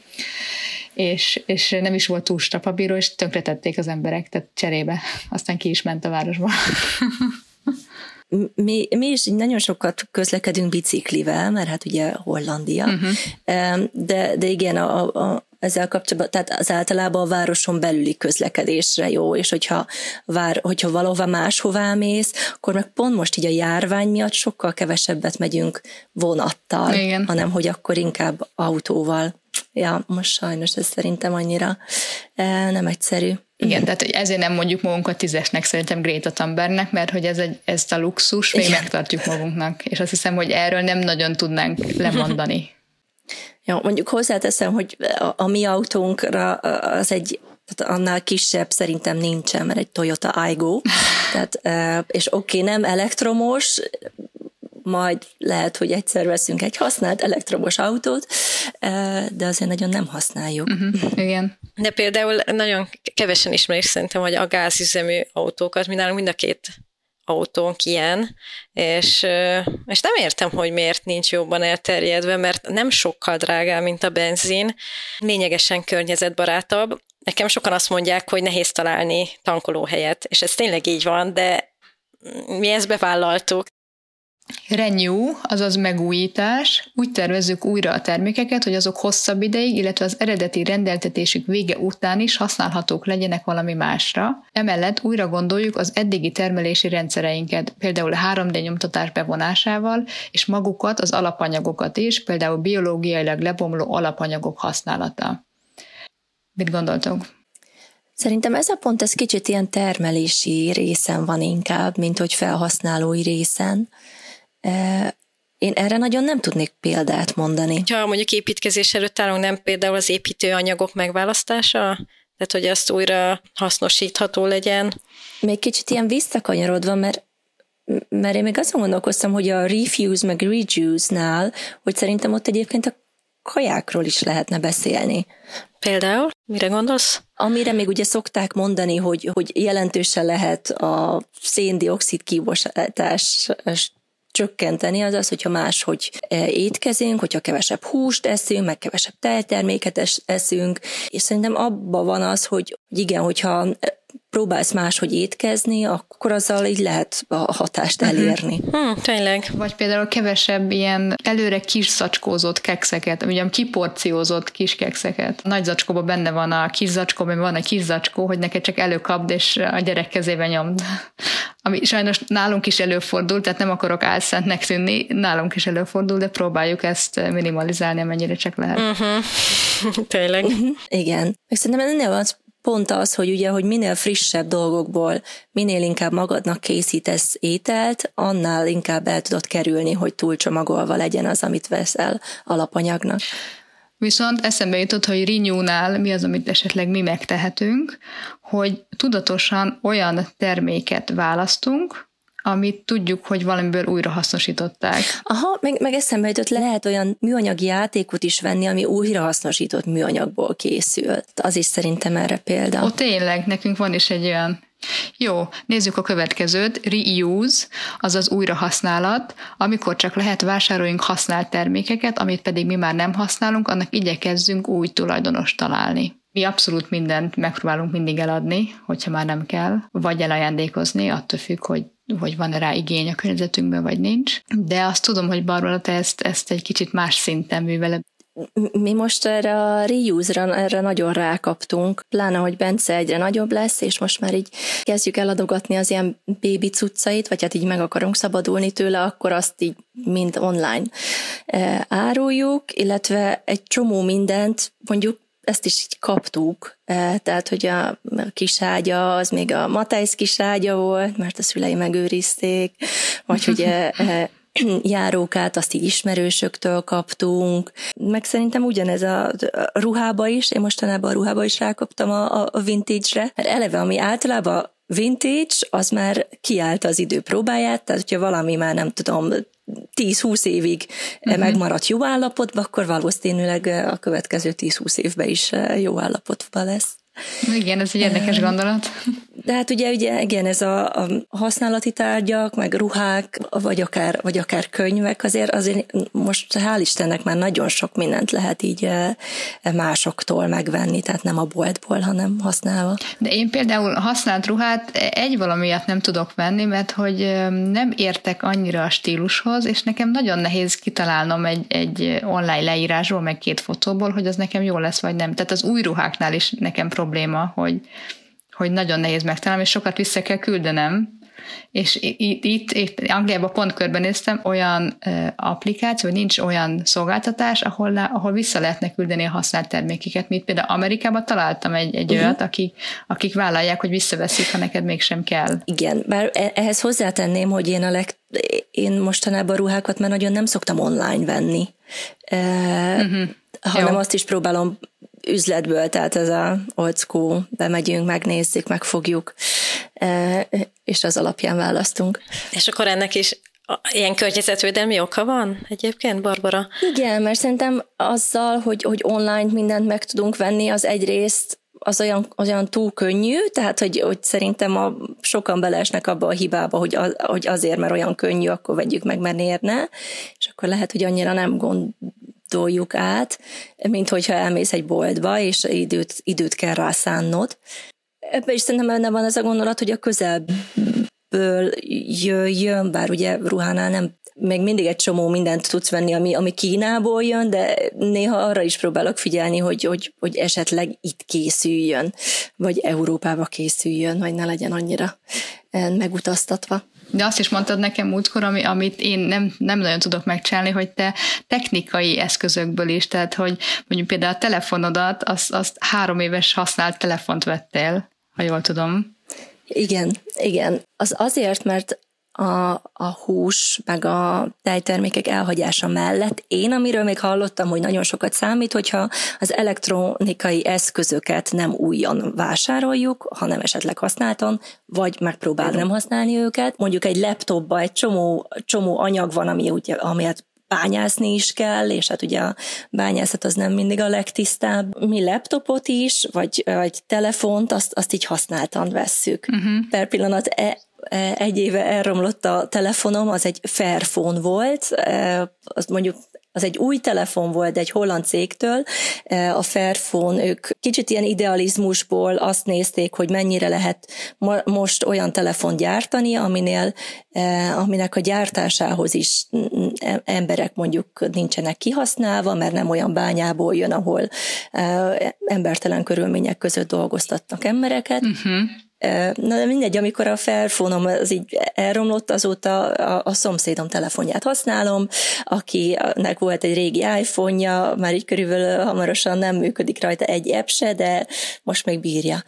és, és nem is volt túl strapabíró, és tönkretették az emberek, tehát cserébe. Aztán ki is ment a városba. mi, mi is nagyon sokat közlekedünk biciklivel, mert hát ugye Hollandia, uh-huh. de, de igen, a, a, ezzel kapcsolatban, tehát az általában a városon belüli közlekedésre jó, és hogyha, vár, hogyha valahova máshová mész, akkor meg pont most így a járvány miatt sokkal kevesebbet megyünk vonattal, Igen. hanem hogy akkor inkább autóval. Ja, most sajnos ez szerintem annyira e, nem egyszerű. Igen, tehát hogy ezért nem mondjuk magunkat tízesnek szerintem Greta Thunbergnek, mert hogy ez egy, ezt a luxus még Igen. megtartjuk magunknak, és azt hiszem, hogy erről nem nagyon tudnánk lemondani. Ja, mondjuk hozzáteszem, hogy a, a mi autónkra az egy tehát annál kisebb szerintem nincsen, mert egy Toyota Aygo, tehát, és oké, okay, nem elektromos, majd lehet, hogy egyszer veszünk egy használt elektromos autót, de azért nagyon nem használjuk. Uh-huh, igen. De például nagyon kevesen ismerik szerintem, hogy a gázüzemű autókat, mi nálunk mind a két autónk ilyen, és, és nem értem, hogy miért nincs jobban elterjedve, mert nem sokkal drágább, mint a benzin, lényegesen környezetbarátabb. Nekem sokan azt mondják, hogy nehéz találni tankolóhelyet, és ez tényleg így van, de mi ezt bevállaltuk. Renew, azaz megújítás. Úgy tervezzük újra a termékeket, hogy azok hosszabb ideig, illetve az eredeti rendeltetésük vége után is használhatók legyenek valami másra. Emellett újra gondoljuk az eddigi termelési rendszereinket, például a 3D nyomtatás bevonásával, és magukat, az alapanyagokat is, például biológiailag lebomló alapanyagok használata. Mit gondoltok? Szerintem ez a pont, ez kicsit ilyen termelési részen van inkább, mint hogy felhasználói részen. Én erre nagyon nem tudnék példát mondani. Ha mondjuk építkezés előtt állunk, nem például az építőanyagok megválasztása? Tehát, hogy azt újra hasznosítható legyen? Még kicsit ilyen visszakanyarodva, mert mert én még azon gondolkoztam, hogy a refuse meg reduce-nál, hogy szerintem ott egyébként a kajákról is lehetne beszélni. Például? Mire gondolsz? Amire még ugye szokták mondani, hogy, hogy jelentősen lehet a széndiokszid kibocsátás csökkenteni, az az, hogyha máshogy e, étkezünk, hogyha kevesebb húst eszünk, meg kevesebb tejterméket eszünk, és szerintem abban van az, hogy igen, hogyha próbálsz máshogy étkezni, akkor azzal így lehet a hatást mhm. elérni. Hmm, tényleg. Vagy például kevesebb ilyen előre kis zacskózott kekszeket, ugye kiporciózott kis kekszeket. A nagy zacskóban benne van a kis zacskóban van a kis zacskó, hogy neked csak előkapd, és a gyerek kezébe nyomd. Ami sajnos nálunk is előfordul, tehát nem akarok álszentnek tűnni, nálunk is előfordul, de próbáljuk ezt minimalizálni, amennyire csak lehet. Uh-huh. Tényleg. Uh-huh. Igen. És szerintem ennél van pont az, hogy ugye, hogy minél frissebb dolgokból, minél inkább magadnak készítesz ételt, annál inkább el tudod kerülni, hogy túlcsomagolva legyen az, amit veszel alapanyagnak. Viszont eszembe jutott, hogy Renew-nál mi az, amit esetleg mi megtehetünk, hogy tudatosan olyan terméket választunk, amit tudjuk, hogy valamiből újra hasznosították. Aha, meg, meg eszembe jutott, lehet olyan műanyagi játékot is venni, ami újra hasznosított műanyagból készült. Az is szerintem erre példa. Ó, tényleg, nekünk van is egy olyan jó, nézzük a következőt. Reuse, azaz újrahasználat. Amikor csak lehet, vásároljunk használt termékeket, amit pedig mi már nem használunk, annak igyekezzünk új tulajdonos találni. Mi abszolút mindent megpróbálunk mindig eladni, hogyha már nem kell, vagy elajándékozni, attól függ, hogy hogy van rá igény a környezetünkben, vagy nincs. De azt tudom, hogy Barbara, te ezt, ezt egy kicsit más szinten műveled. Mi most erre a reuse-ra erre nagyon rákaptunk, pláne, hogy Bence egyre nagyobb lesz, és most már így kezdjük eladogatni az ilyen bébi cuccait, vagy hát így meg akarunk szabadulni tőle, akkor azt így mind online e, áruljuk, illetve egy csomó mindent mondjuk ezt is így kaptuk, e, tehát, hogy a kiságya, az még a Matejsz kiságya volt, mert a szülei megőrizték, vagy hogy e, járókát, azt így ismerősöktől kaptunk, meg szerintem ugyanez a ruhába is, én mostanában a ruhába is rákaptam a, a vintage-re, mert eleve, ami általában vintage, az már kiállt az idő próbáját, tehát hogyha valami már nem tudom, 10-20 évig uh-huh. megmaradt jó állapotban, akkor valószínűleg a következő 10-20 évben is jó állapotban lesz. Igen, ez egy érdekes gondolat. De hát ugye, ugye igen, ez a, a használati tárgyak, meg ruhák, vagy akár, vagy akár könyvek, azért, azért most hál' Istennek már nagyon sok mindent lehet így e, e, másoktól megvenni, tehát nem a boltból, hanem használva. De én például használt ruhát egy valamiatt nem tudok venni, mert hogy nem értek annyira a stílushoz, és nekem nagyon nehéz kitalálnom egy, egy online leírásból, meg két fotóból, hogy az nekem jó lesz, vagy nem. Tehát az új ruháknál is nekem probléma, hogy hogy nagyon nehéz megtalálni, és sokat vissza kell küldenem, és itt, itt, itt Angliában pont körbenéztem, olyan uh, applikáció, vagy nincs olyan szolgáltatás, ahol, ahol vissza lehetne küldeni a használt termékeket, mint például Amerikában találtam egy, egy uh-huh. olyat, akik, akik vállalják, hogy visszaveszik, ha neked mégsem kell. Igen, bár e, ehhez hozzátenném, hogy én a leg, én mostanában ruhákat már nagyon nem szoktam online venni. Uh-huh. hanem Jó. azt is próbálom üzletből, tehát ez a old school, bemegyünk, megnézzük, megfogjuk, e, és az alapján választunk. És akkor ennek is Ilyen környezetvédelmi oka van egyébként, Barbara? Igen, mert szerintem azzal, hogy, hogy online mindent meg tudunk venni, az egyrészt az olyan, olyan túl könnyű, tehát hogy, hogy szerintem a, sokan beleesnek abba a hibába, hogy, az, hogy azért, mert olyan könnyű, akkor vegyük meg, mert érne, és akkor lehet, hogy annyira nem gond, gondoljuk át, mint hogyha elmész egy boltba, és időt, időt kell rá szánnod. Ebben is szerintem benne van ez a gondolat, hogy a közelből jöjjön, bár ugye ruhánál nem még mindig egy csomó mindent tudsz venni, ami, ami Kínából jön, de néha arra is próbálok figyelni, hogy, hogy, hogy esetleg itt készüljön, vagy Európába készüljön, vagy ne legyen annyira megutaztatva. De azt is mondtad nekem múltkor, ami, amit én nem, nem nagyon tudok megcsinálni, hogy te technikai eszközökből is, tehát hogy mondjuk például a telefonodat, azt, azt három éves használt telefont vettél, ha jól tudom. Igen, igen. Az azért, mert a, a hús, meg a tejtermékek elhagyása mellett. Én, amiről még hallottam, hogy nagyon sokat számít, hogyha az elektronikai eszközöket nem újon vásároljuk, hanem esetleg használtan, vagy megpróbál nem használni őket. Mondjuk egy laptopba egy csomó, csomó anyag van, ami ugye, amiért bányászni is kell, és hát ugye a bányászat az nem mindig a legtisztább. Mi laptopot is, vagy, vagy telefont, azt, azt így használtan vesszük. Uh-huh. Per pillanat e, egy éve elromlott a telefonom, az egy Fairphone volt, e, az mondjuk az egy új telefon volt egy holland cégtől, a Fairphone, ők kicsit ilyen idealizmusból azt nézték, hogy mennyire lehet most olyan telefon gyártani, aminél, aminek a gyártásához is emberek mondjuk nincsenek kihasználva, mert nem olyan bányából jön, ahol embertelen körülmények között dolgoztatnak embereket. Uh-huh Na de mindegy, amikor a felfónom az így elromlott, azóta a, a szomszédom telefonját használom, akinek volt egy régi iPhone-ja, már így körülbelül hamarosan nem működik rajta egy app se, de most még bírja.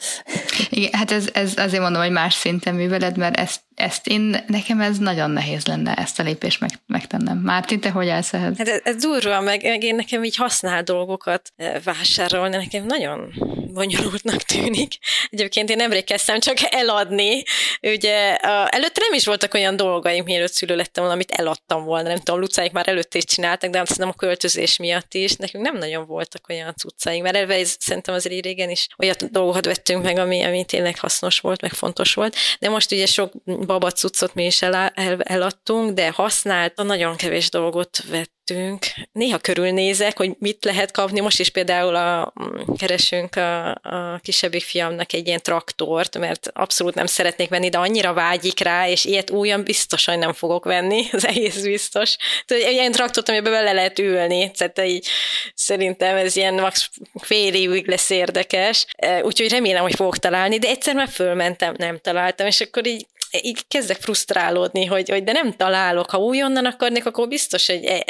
Igen, hát ez, ez azért mondom, hogy más szinten műveled, mert ezt ezt én, nekem ez nagyon nehéz lenne ezt a lépést meg, megtennem. Mártin, te hogy állsz ehhez? Hát ez, ez durva, meg, meg én nekem így használ dolgokat eh, vásárolni, nekem nagyon bonyolultnak tűnik. Egyébként én nemrég kezdtem csak eladni. Ugye a, előtte nem is voltak olyan dolgaim, mielőtt szülő lettem volna, amit eladtam volna. Nem tudom, Lucáik már előtte is csináltak, de nem a költözés miatt is. Nekünk nem nagyon voltak olyan cuccaink, mert elve ez, szerintem azért régen is olyan dolgokat vettünk meg, ami, ami tényleg hasznos volt, meg fontos volt. De most ugye sok babacuccot mi is el, el, eladtunk, de használt, nagyon kevés dolgot vett vettünk. Néha körülnézek, hogy mit lehet kapni. Most is például a, keresünk a, a kisebbik fiamnak egy ilyen traktort, mert abszolút nem szeretnék venni, de annyira vágyik rá, és ilyet újan biztosan nem fogok venni, az egész biztos. Tehát egy ilyen traktort, amiben bele lehet ülni, tehát így, szerintem ez ilyen max fél évig lesz érdekes, e, úgyhogy remélem, hogy fogok találni, de egyszer már fölmentem, nem találtam, és akkor így így kezdek frusztrálódni, hogy, hogy de nem találok, ha újonnan akarnék, akkor biztos, hogy e,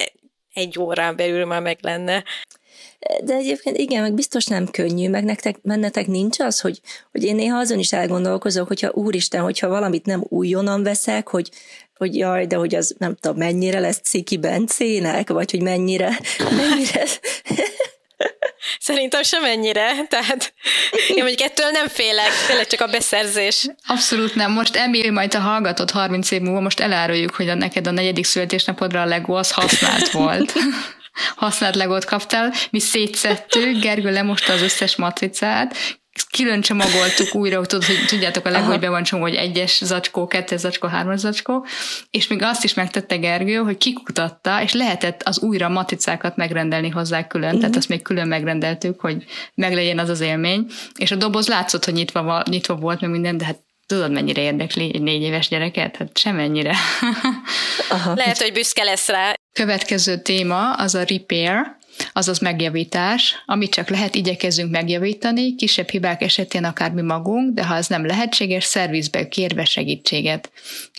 egy órán belül már meg lenne. De egyébként igen, meg biztos nem könnyű, meg nektek, mennetek nincs az, hogy, hogy én néha azon is elgondolkozok, hogyha úristen, hogyha valamit nem újonnan veszek, hogy hogy jaj, de hogy az nem tudom, mennyire lesz ciki Bencének, vagy hogy mennyire, mennyire Szerintem sem ennyire, tehát én mondjuk ettől nem félek, tényleg csak a beszerzés. Abszolút nem. Most Emil, majd a hallgatott 30 év múlva, most eláruljuk, hogy a neked a negyedik születésnapodra a Lego az használt volt. használt legót kaptál, mi szétszettük, Gergő lemosta az összes matricát, külön csomagoltuk újra, tudod, hogy tudjátok a legjobb, hogy be van csomó, hogy egyes zacskó, kettes zacskó, hármas zacskó, és még azt is megtette Gergő, hogy kikutatta, és lehetett az újra matricákat megrendelni hozzá külön, uh-huh. tehát mhm. azt még külön megrendeltük, hogy meglegyen az az élmény, és a doboz látszott, hogy nyitva, nyitva volt, meg minden, de hát tudod, mennyire érdekli egy négy éves gyereket? Hát semennyire. Aha. Lehet, hogy büszke lesz rá. Következő téma az a repair, azaz megjavítás, amit csak lehet, igyekezzünk megjavítani, kisebb hibák esetén akár mi magunk, de ha ez nem lehetséges, szervizbe kérve segítséget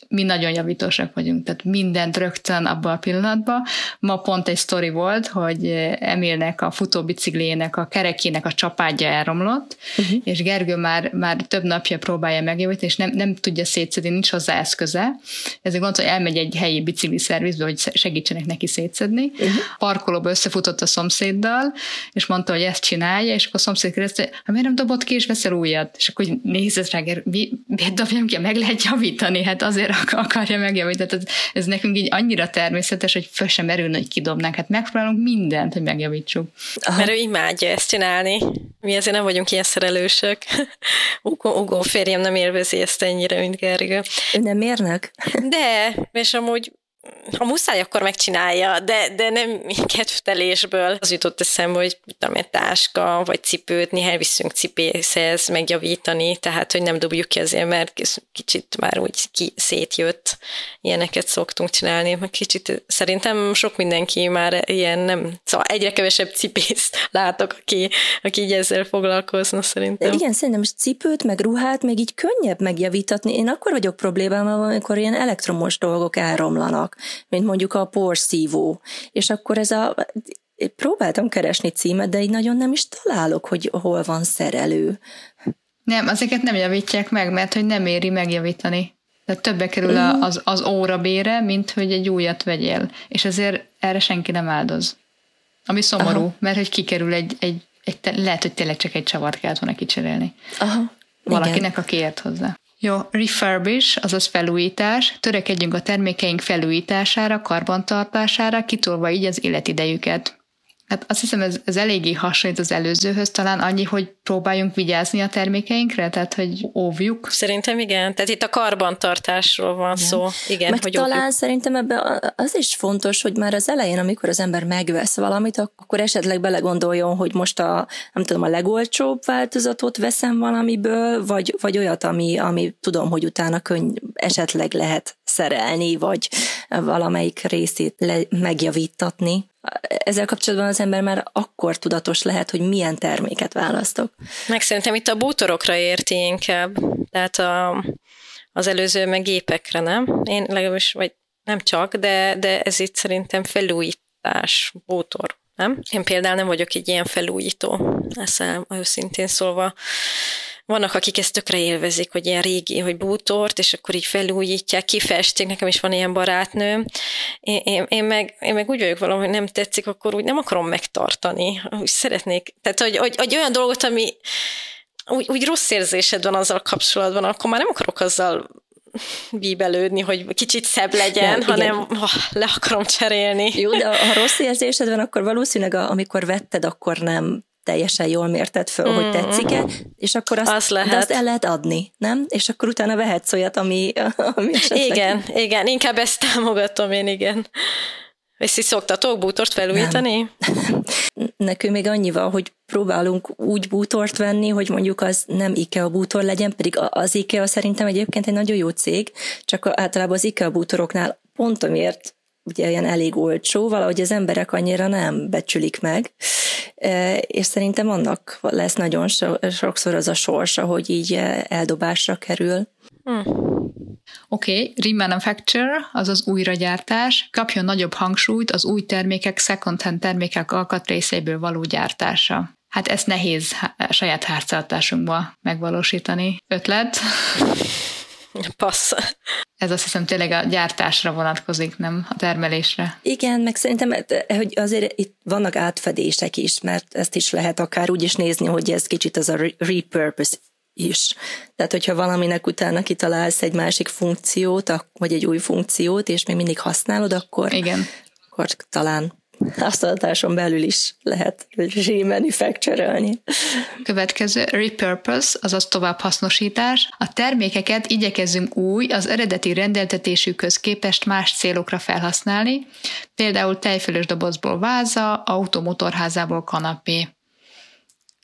mi nagyon javítósak vagyunk, tehát mindent rögtön abban a pillanatban. Ma pont egy sztori volt, hogy Emilnek a futóbiciklének a kerekének a csapádja elromlott, uh-huh. és Gergő már, már több napja próbálja megjavítani, és nem, nem tudja szétszedni, nincs hozzá eszköze. Ezért gondolta, hogy elmegy egy helyi bicikli szervizbe, hogy segítsenek neki szétszedni. Uh-huh. Parkolóba összefutott a szomszéddal, és mondta, hogy ezt csinálja, és akkor a szomszéd kérdezte, ha hát miért nem dobott ki, és veszel újat? És akkor nézett rá, mi, miért dobjam ki, meg lehet javítani? Hát azért akarja megjavítani. Tehát ez, ez nekünk így annyira természetes, hogy föl sem merülne, hogy kidobnánk. Hát megpróbálunk mindent, hogy megjavítsuk. Aha. Mert ő imádja ezt csinálni. Mi azért nem vagyunk ilyen szerelősök. Ugó, Ugó férjem nem élvezi ezt ennyire, mint Gergő. Ő nem érnek? De, és amúgy ha muszáj, akkor megcsinálja, de, de nem kedvtelésből. Az jutott eszembe, hogy tudom, egy táska, vagy cipőt, néha viszünk cipészhez megjavítani, tehát, hogy nem dobjuk ki azért, mert kicsit már úgy ki, szétjött. Ilyeneket szoktunk csinálni. Kicsit szerintem sok mindenki már ilyen nem, szóval egyre kevesebb cipészt látok, aki, aki így ezzel foglalkozna szerintem. Igen, szerintem most cipőt, meg ruhát még így könnyebb megjavítatni. Én akkor vagyok problémám, amikor ilyen elektromos dolgok elromlanak mint mondjuk a porszívó. És akkor ez a próbáltam keresni címet, de így nagyon nem is találok, hogy hol van szerelő. Nem, ezeket nem javítják meg, mert hogy nem éri megjavítani. Tehát többe kerül mm. az, az óra bére, mint hogy egy újat vegyél. És ezért erre senki nem áldoz. Ami szomorú, Aha. mert hogy kikerül egy, egy, egy, lehet, hogy tényleg csak egy csavart kellett volna kicserélni. Aha. Valakinek, Igen. aki ért hozzá. Jó, refurbish, azaz felújítás, törekedjünk a termékeink felújítására, karbantartására, kitolva így az életidejüket. Hát azt hiszem, ez, ez eléggé hasonlít az előzőhöz, talán annyi, hogy próbáljunk vigyázni a termékeinkre, tehát hogy óvjuk. Szerintem igen, tehát itt a karbantartásról van igen. szó. Igen, Meg hogy talán óvjuk. szerintem ebben az is fontos, hogy már az elején, amikor az ember megvesz valamit, akkor esetleg belegondoljon, hogy most a, nem tudom, a legolcsóbb változatot veszem valamiből, vagy, vagy olyat, ami, ami tudom, hogy utána könny, esetleg lehet szerelni, vagy valamelyik részét le, megjavítatni ezzel kapcsolatban az ember már akkor tudatos lehet, hogy milyen terméket választok. Meg szerintem itt a bútorokra érti inkább, tehát a, az előző meg gépekre, nem? Én legalábbis, vagy nem csak, de, de ez itt szerintem felújítás, bútor, nem? Én például nem vagyok egy ilyen felújító, ezt őszintén szólva vannak, akik ezt tökre élvezik, hogy ilyen régi, hogy bútort, és akkor így felújítják, kifestik, nekem is van ilyen barátnőm. Én, én, én, meg, én meg úgy vagyok valahogy, hogy nem tetszik, akkor úgy nem akarom megtartani. Úgy szeretnék, tehát hogy, hogy, hogy olyan dolgot, ami úgy, úgy rossz érzésed van azzal kapcsolatban, akkor már nem akarok azzal bíbelődni, hogy kicsit szebb legyen, nem, hanem oh, le akarom cserélni. Jó, de ha rossz érzésed van, akkor valószínűleg amikor vetted, akkor nem teljesen jól mérted föl, mm. hogy tetszik-e, és akkor azt, azt, lehet. De azt el lehet adni, nem? És akkor utána vehetsz olyat, ami, ami esetleg... Igen, igen, inkább ezt támogatom én, igen. És ti szoktatok bútort felújítani? Nem. Nekünk még annyi van, hogy próbálunk úgy bútort venni, hogy mondjuk az nem IKEA bútor legyen, pedig az IKEA szerintem egyébként egy nagyon jó cég, csak általában az IKEA bútoroknál pont amiért ugye ilyen elég olcsó, valahogy az emberek annyira nem becsülik meg, e, és szerintem annak lesz nagyon so, sokszor az a sorsa, hogy így eldobásra kerül. Hmm. Oké, okay, remanufacture, azaz újragyártás, kapjon nagyobb hangsúlyt az új termékek, second-hand termékek alkatrészeiből való gyártása. Hát ezt nehéz saját háztartásunkba megvalósítani. Ötlet? Passz. Ez azt hiszem tényleg a gyártásra vonatkozik, nem a termelésre. Igen, meg szerintem, hogy azért itt vannak átfedések is, mert ezt is lehet akár úgy is nézni, hogy ez kicsit az a repurpose is. Tehát, hogyha valaminek utána kitalálsz egy másik funkciót, vagy egy új funkciót, és még mindig használod, akkor, Igen. akkor talán használatáson belül is lehet remanufacture-ölni. Következő repurpose, azaz továbbhasznosítás. A termékeket igyekezzünk új, az eredeti rendeltetésükhöz képest más célokra felhasználni, például tejfölös dobozból váza, automotorházából kanapé.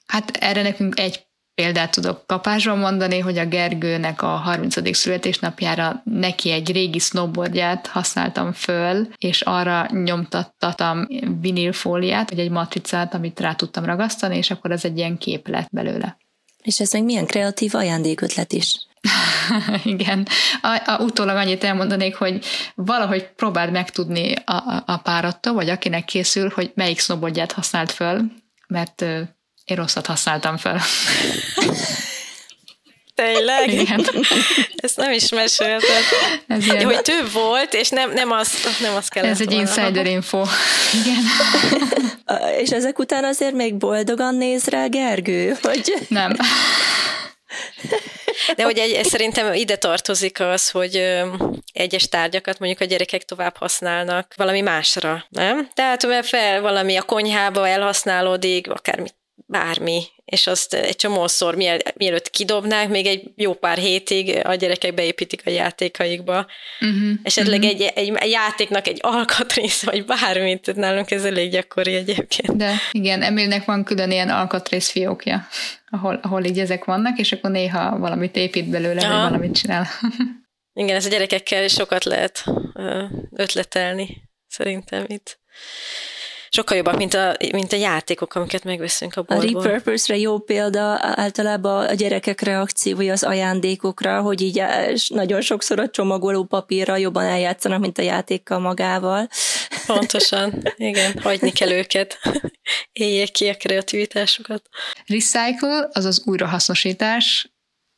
Hát erre nekünk egy példát tudok kapásban mondani, hogy a Gergőnek a 30. születésnapjára neki egy régi snowboardját használtam föl, és arra nyomtattatam vinilfóliát, vagy egy matricát, amit rá tudtam ragasztani, és akkor ez egy ilyen kép lett belőle. És ez meg milyen kreatív ajándékötlet is. Igen. A, a, utólag annyit elmondanék, hogy valahogy próbáld megtudni a, a, a párattól, vagy akinek készül, hogy melyik snowboardját használt föl, mert én rosszat használtam fel. Tényleg? Igen. Ezt nem is mesélted. Ez ilyen... Hogy több volt, és nem, nem, az, nem az kellett Ez egy volna. insider info. Igen. és ezek után azért még boldogan néz rá Gergő, hogy... Nem. De hogy egy, szerintem ide tartozik az, hogy egyes tárgyakat mondjuk a gyerekek tovább használnak valami másra, nem? Tehát fel valami a konyhába elhasználódik, akár mit bármi, és azt egy csomószor, mielőtt kidobnák, még egy jó pár hétig a gyerekek beépítik a játékaikba. Uh-huh, Esetleg uh-huh. Egy, egy, egy játéknak egy alkatrész, vagy bármit, nálunk ez elég gyakori egyébként. De igen, Emilnek van külön ilyen alkatrész fiókja, ahol, ahol így ezek vannak, és akkor néha valamit épít belőle, vagy valamit csinál. igen, ez a gyerekekkel sokat lehet ötletelni, szerintem itt sokkal jobbak, mint a, mint a játékok, amiket megveszünk a boltból. A repurpose-re jó példa általában a gyerekek reakciója az ajándékokra, hogy így nagyon sokszor a csomagoló papírra jobban eljátszanak, mint a játékkal magával. Pontosan, igen, hagyni kell őket. Éljék ki a kreativitásukat. Recycle, azaz újrahasznosítás,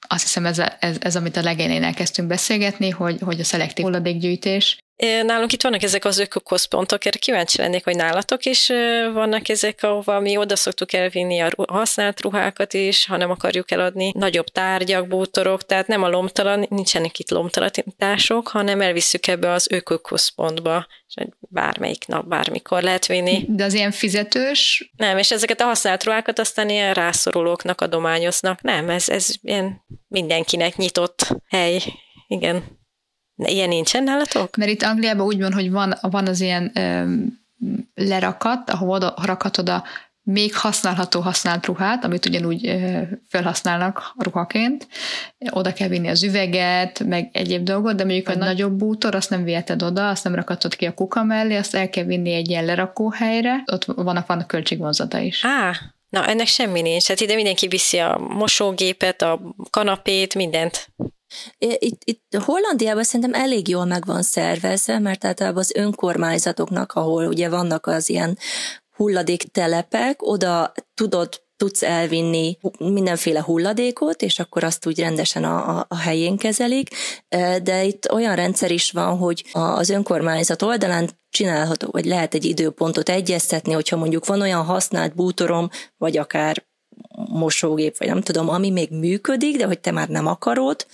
azt hiszem ez, a, ez, ez amit a legelején elkezdtünk beszélgetni, hogy, hogy a szelektív hulladékgyűjtés, Nálunk itt vannak ezek az ökoközpontok, erre kíváncsi lennék, hogy nálatok is vannak ezek, ahova mi oda szoktuk elvinni a használt ruhákat is, ha nem akarjuk eladni. Nagyobb tárgyak, bútorok, tehát nem a lomtalan, nincsenek itt lomtalanítások, hanem elvisszük ebbe az ökoközpontba, és bármelyik nap, bármikor lehet vinni. De az ilyen fizetős? Nem, és ezeket a használt ruhákat aztán ilyen rászorulóknak adományoznak. Nem, ez, ez ilyen mindenkinek nyitott hely. Igen. Ilyen nincsen nálatok? Mert itt Angliában úgy van, hogy van, van az ilyen ö, lerakat, ahol oda rakhatod a még használható használt ruhát, amit ugyanúgy felhasználnak ruhaként. Oda kell vinni az üveget, meg egyéb dolgot, de mondjuk a nagyobb bútor, azt nem viheted oda, azt nem rakhatod ki a kuka mellé, azt el kell vinni egy ilyen lerakóhelyre, ott vannak, vannak költségvonzata is. Á, na ennek semmi nincs. Hát ide mindenki viszi a mosógépet, a kanapét, mindent. Itt, itt Hollandiában szerintem elég jól meg van szervezve, mert általában az önkormányzatoknak, ahol ugye vannak az ilyen hulladéktelepek, oda tudod tudsz elvinni mindenféle hulladékot, és akkor azt úgy rendesen a, a, a helyén kezelik, de itt olyan rendszer is van, hogy az önkormányzat oldalán csinálható, vagy lehet egy időpontot egyeztetni, hogyha mondjuk van olyan használt bútorom, vagy akár mosógép, vagy nem tudom, ami még működik, de hogy te már nem akarod,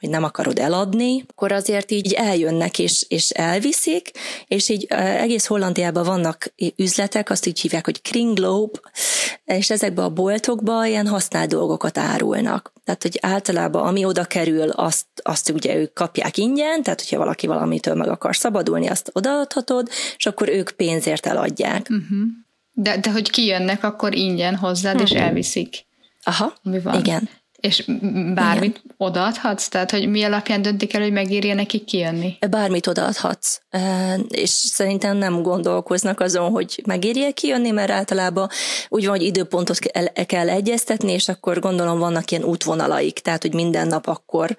hogy nem akarod eladni, akkor azért így eljönnek és, és elviszik, és így egész Hollandiában vannak üzletek, azt így hívják, hogy Kringlobe, és ezekben a boltokban ilyen használt dolgokat árulnak. Tehát, hogy általában ami oda kerül, azt, azt ugye ők kapják ingyen, tehát hogyha valaki valamitől meg akar szabadulni, azt odaadhatod, és akkor ők pénzért eladják. Uh-huh. De, de hogy kijönnek, akkor ingyen hozzád, és elviszik. Aha, mi van. igen. És bármit igen. odaadhatsz? Tehát, hogy mi alapján döntik el, hogy megírja nekik kijönni? Bármit odaadhatsz. És szerintem nem gondolkoznak azon, hogy megírja kijönni, mert általában úgy van, hogy időpontot kell egyeztetni, és akkor gondolom vannak ilyen útvonalaik, tehát, hogy minden nap akkor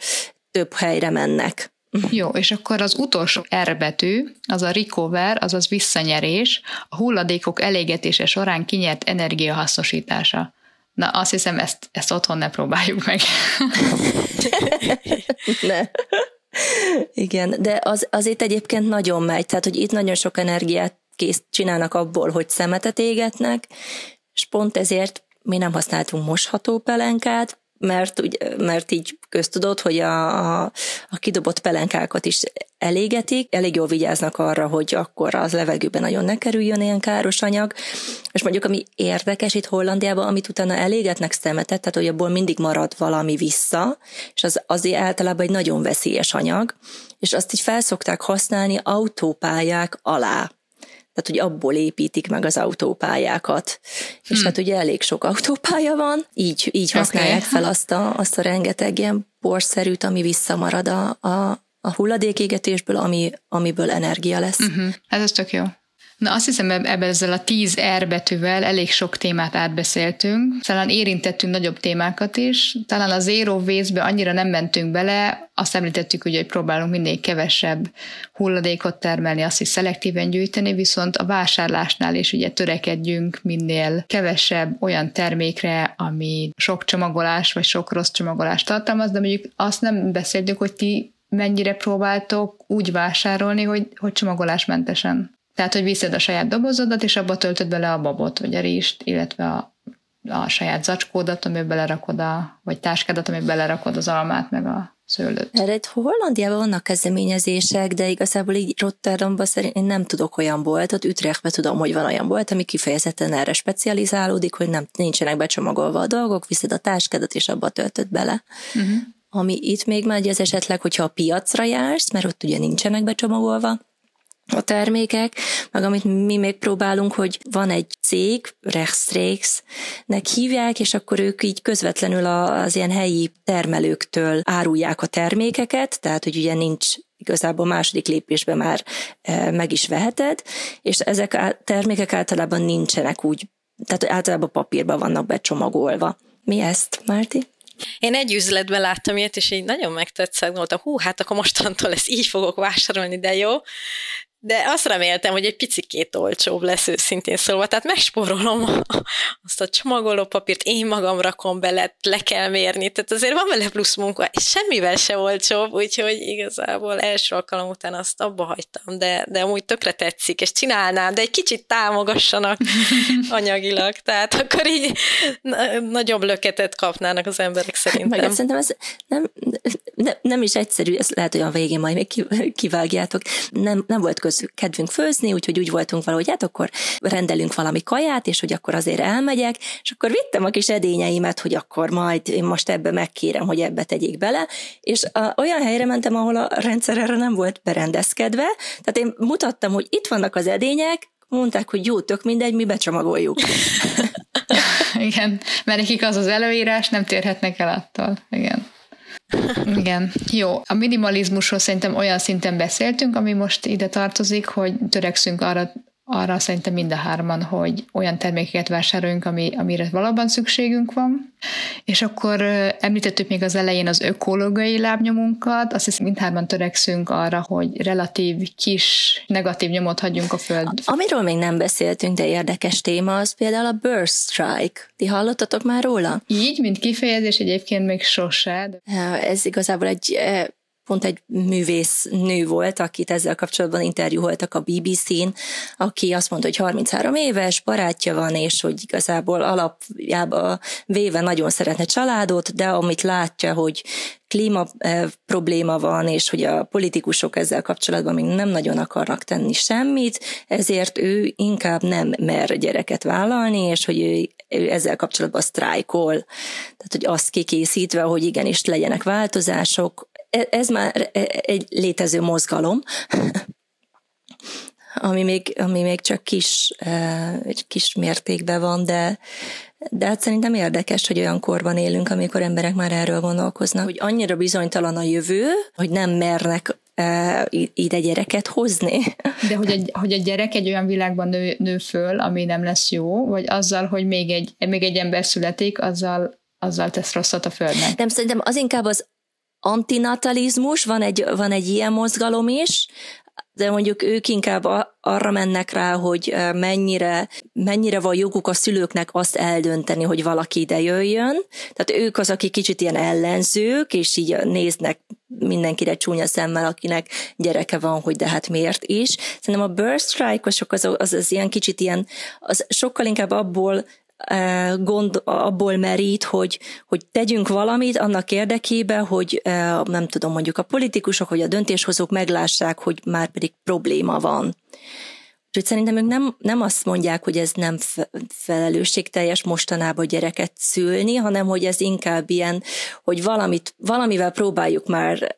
több helyre mennek. Jó, és akkor az utolsó R betű, az a recover, azaz visszanyerés, a hulladékok elégetése során kinyert energia hasznosítása. Na, azt hiszem, ezt, ezt otthon ne próbáljuk meg. ne. Igen, de az, azért egyébként nagyon megy, tehát hogy itt nagyon sok energiát kész csinálnak abból, hogy szemetet égetnek, és pont ezért mi nem használtunk mosható pelenkát, mert, mert így köztudott, hogy a, a, a kidobott pelenkákat is elégetik, elég jól vigyáznak arra, hogy akkor az levegőben nagyon ne kerüljön ilyen káros anyag, és mondjuk ami érdekes itt Hollandiában, amit utána elégetnek szemetet, tehát hogy abból mindig marad valami vissza, és az azért általában egy nagyon veszélyes anyag, és azt így felszokták használni autópályák alá tehát hogy abból építik meg az autópályákat. Hmm. És hát ugye elég sok autópálya van, így, így használják okay. fel azt a, azt a rengeteg ilyen porszerűt, ami visszamarad a, a, a hulladékégetésből, ami, amiből energia lesz. Uh-huh. Ez az tök jó. Na azt hiszem, ebben ezzel a 10 R betűvel elég sok témát átbeszéltünk. Talán érintettünk nagyobb témákat is. Talán a Zero Waste-be annyira nem mentünk bele, azt említettük, hogy, hogy próbálunk minél kevesebb hulladékot termelni, azt is szelektíven gyűjteni, viszont a vásárlásnál is ugye törekedjünk minél kevesebb olyan termékre, ami sok csomagolás vagy sok rossz csomagolást tartalmaz, de mondjuk azt nem beszéltük, hogy ti mennyire próbáltok úgy vásárolni, hogy, hogy csomagolásmentesen. Tehát, hogy viszed a saját dobozodat, és abba töltöd bele a babot, vagy a rizst, illetve a, a saját zacskódat, amiben belerakod a, vagy táskádat, amiben belerakod az almát, meg a szőlőt. Erre itt Hollandiában vannak kezdeményezések, de igazából így Rotterdamban szerint én nem tudok olyan boltot, Utrechtben tudom, hogy van olyan bolt, ami kifejezetten erre specializálódik, hogy nem nincsenek becsomagolva a dolgok, viszed a táskádat, és abba töltöd bele. Uh-huh. Ami itt még megy, az esetleg, hogyha a piacra jársz, mert ott ugye nincsenek becsomagolva, a termékek, meg amit mi még próbálunk, hogy van egy cég, nek hívják, és akkor ők így közvetlenül az ilyen helyi termelőktől árulják a termékeket, tehát hogy ugye nincs igazából második lépésben már e, meg is veheted, és ezek a termékek általában nincsenek úgy, tehát általában papírban vannak becsomagolva. Mi ezt, Márti? Én egy üzletben láttam ilyet, és így nagyon megtetszett, mondtam, hú, hát akkor mostantól ezt így fogok vásárolni, de jó de azt reméltem, hogy egy picikét olcsóbb lesz őszintén szólva, tehát megspórolom azt a csomagolópapírt, én magam rakom bele, le kell mérni, tehát azért van vele plusz munka, és semmivel se olcsóbb, úgyhogy igazából első alkalom után azt abba hagytam, de, de amúgy tökre tetszik, és csinálnám, de egy kicsit támogassanak anyagilag, tehát akkor így nagyobb löketet kapnának az emberek szerintem. Meg szerintem ez nem, nem, nem is egyszerű, ez lehet, hogy a végén majd még kivágjátok, nem, nem volt köz köz, kedvünk főzni, úgyhogy úgy voltunk valahogy, hát akkor rendelünk valami kaját, és hogy akkor azért elmegyek, és akkor vittem a kis edényeimet, hogy akkor majd én most ebbe megkérem, hogy ebbe tegyék bele, és a, olyan helyre mentem, ahol a rendszer erre nem volt berendezkedve, tehát én mutattam, hogy itt vannak az edények, mondták, hogy jó, tök mindegy, mi becsomagoljuk. Igen, mert nekik az az előírás, nem térhetnek el attól. Igen. Igen, jó. A minimalizmusról szerintem olyan szinten beszéltünk, ami most ide tartozik, hogy törekszünk arra arra szerintem mind a hárman, hogy olyan termékeket vásároljunk, ami, amire valóban szükségünk van. És akkor említettük még az elején az ökológiai lábnyomunkat, azt hiszem mindhárman törekszünk arra, hogy relatív kis negatív nyomot hagyjunk a föld. Amiről még nem beszéltünk, de érdekes téma, az például a Burst Strike. Ti hallottatok már róla? Így, mint kifejezés egyébként még sose. De... Ez igazából egy pont egy művész nő volt, akit ezzel kapcsolatban interjúoltak a BBC-n, aki azt mondta, hogy 33 éves, barátja van, és hogy igazából alapjában véve nagyon szeretne családot, de amit látja, hogy klíma eh, probléma van, és hogy a politikusok ezzel kapcsolatban még nem nagyon akarnak tenni semmit, ezért ő inkább nem mer gyereket vállalni, és hogy ő, ő ezzel kapcsolatban sztrájkol. Tehát, hogy azt kikészítve, hogy igenis legyenek változások, ez már e, egy létező mozgalom, ami még, ami még csak kis, e, egy kis mértékben van, de, de hát szerintem érdekes, hogy olyan korban élünk, amikor emberek már erről gondolkoznak, hogy annyira bizonytalan a jövő, hogy nem mernek ide gyereket hozni. De hogy a, hogy a gyerek egy olyan világban nő, nő föl, ami nem lesz jó, vagy azzal, hogy még egy, még egy ember születik, azzal, azzal tesz rosszat a földnek. Nem, szerintem az inkább az antinatalizmus, van egy, van egy ilyen mozgalom is, de mondjuk ők inkább arra mennek rá, hogy mennyire, mennyire van joguk a szülőknek azt eldönteni, hogy valaki ide jöjjön. Tehát ők az, akik kicsit ilyen ellenzők, és így néznek mindenkire csúnya szemmel, akinek gyereke van, hogy de hát miért is. Szerintem a birth strike-osok az, az, az ilyen kicsit ilyen, az sokkal inkább abból gond abból merít, hogy, hogy tegyünk valamit annak érdekében, hogy nem tudom, mondjuk a politikusok vagy a döntéshozók meglássák, hogy már pedig probléma van. Úgyhogy szerintem ők nem, nem azt mondják, hogy ez nem felelősségteljes mostanában gyereket szülni, hanem hogy ez inkább ilyen, hogy valamit, valamivel próbáljuk már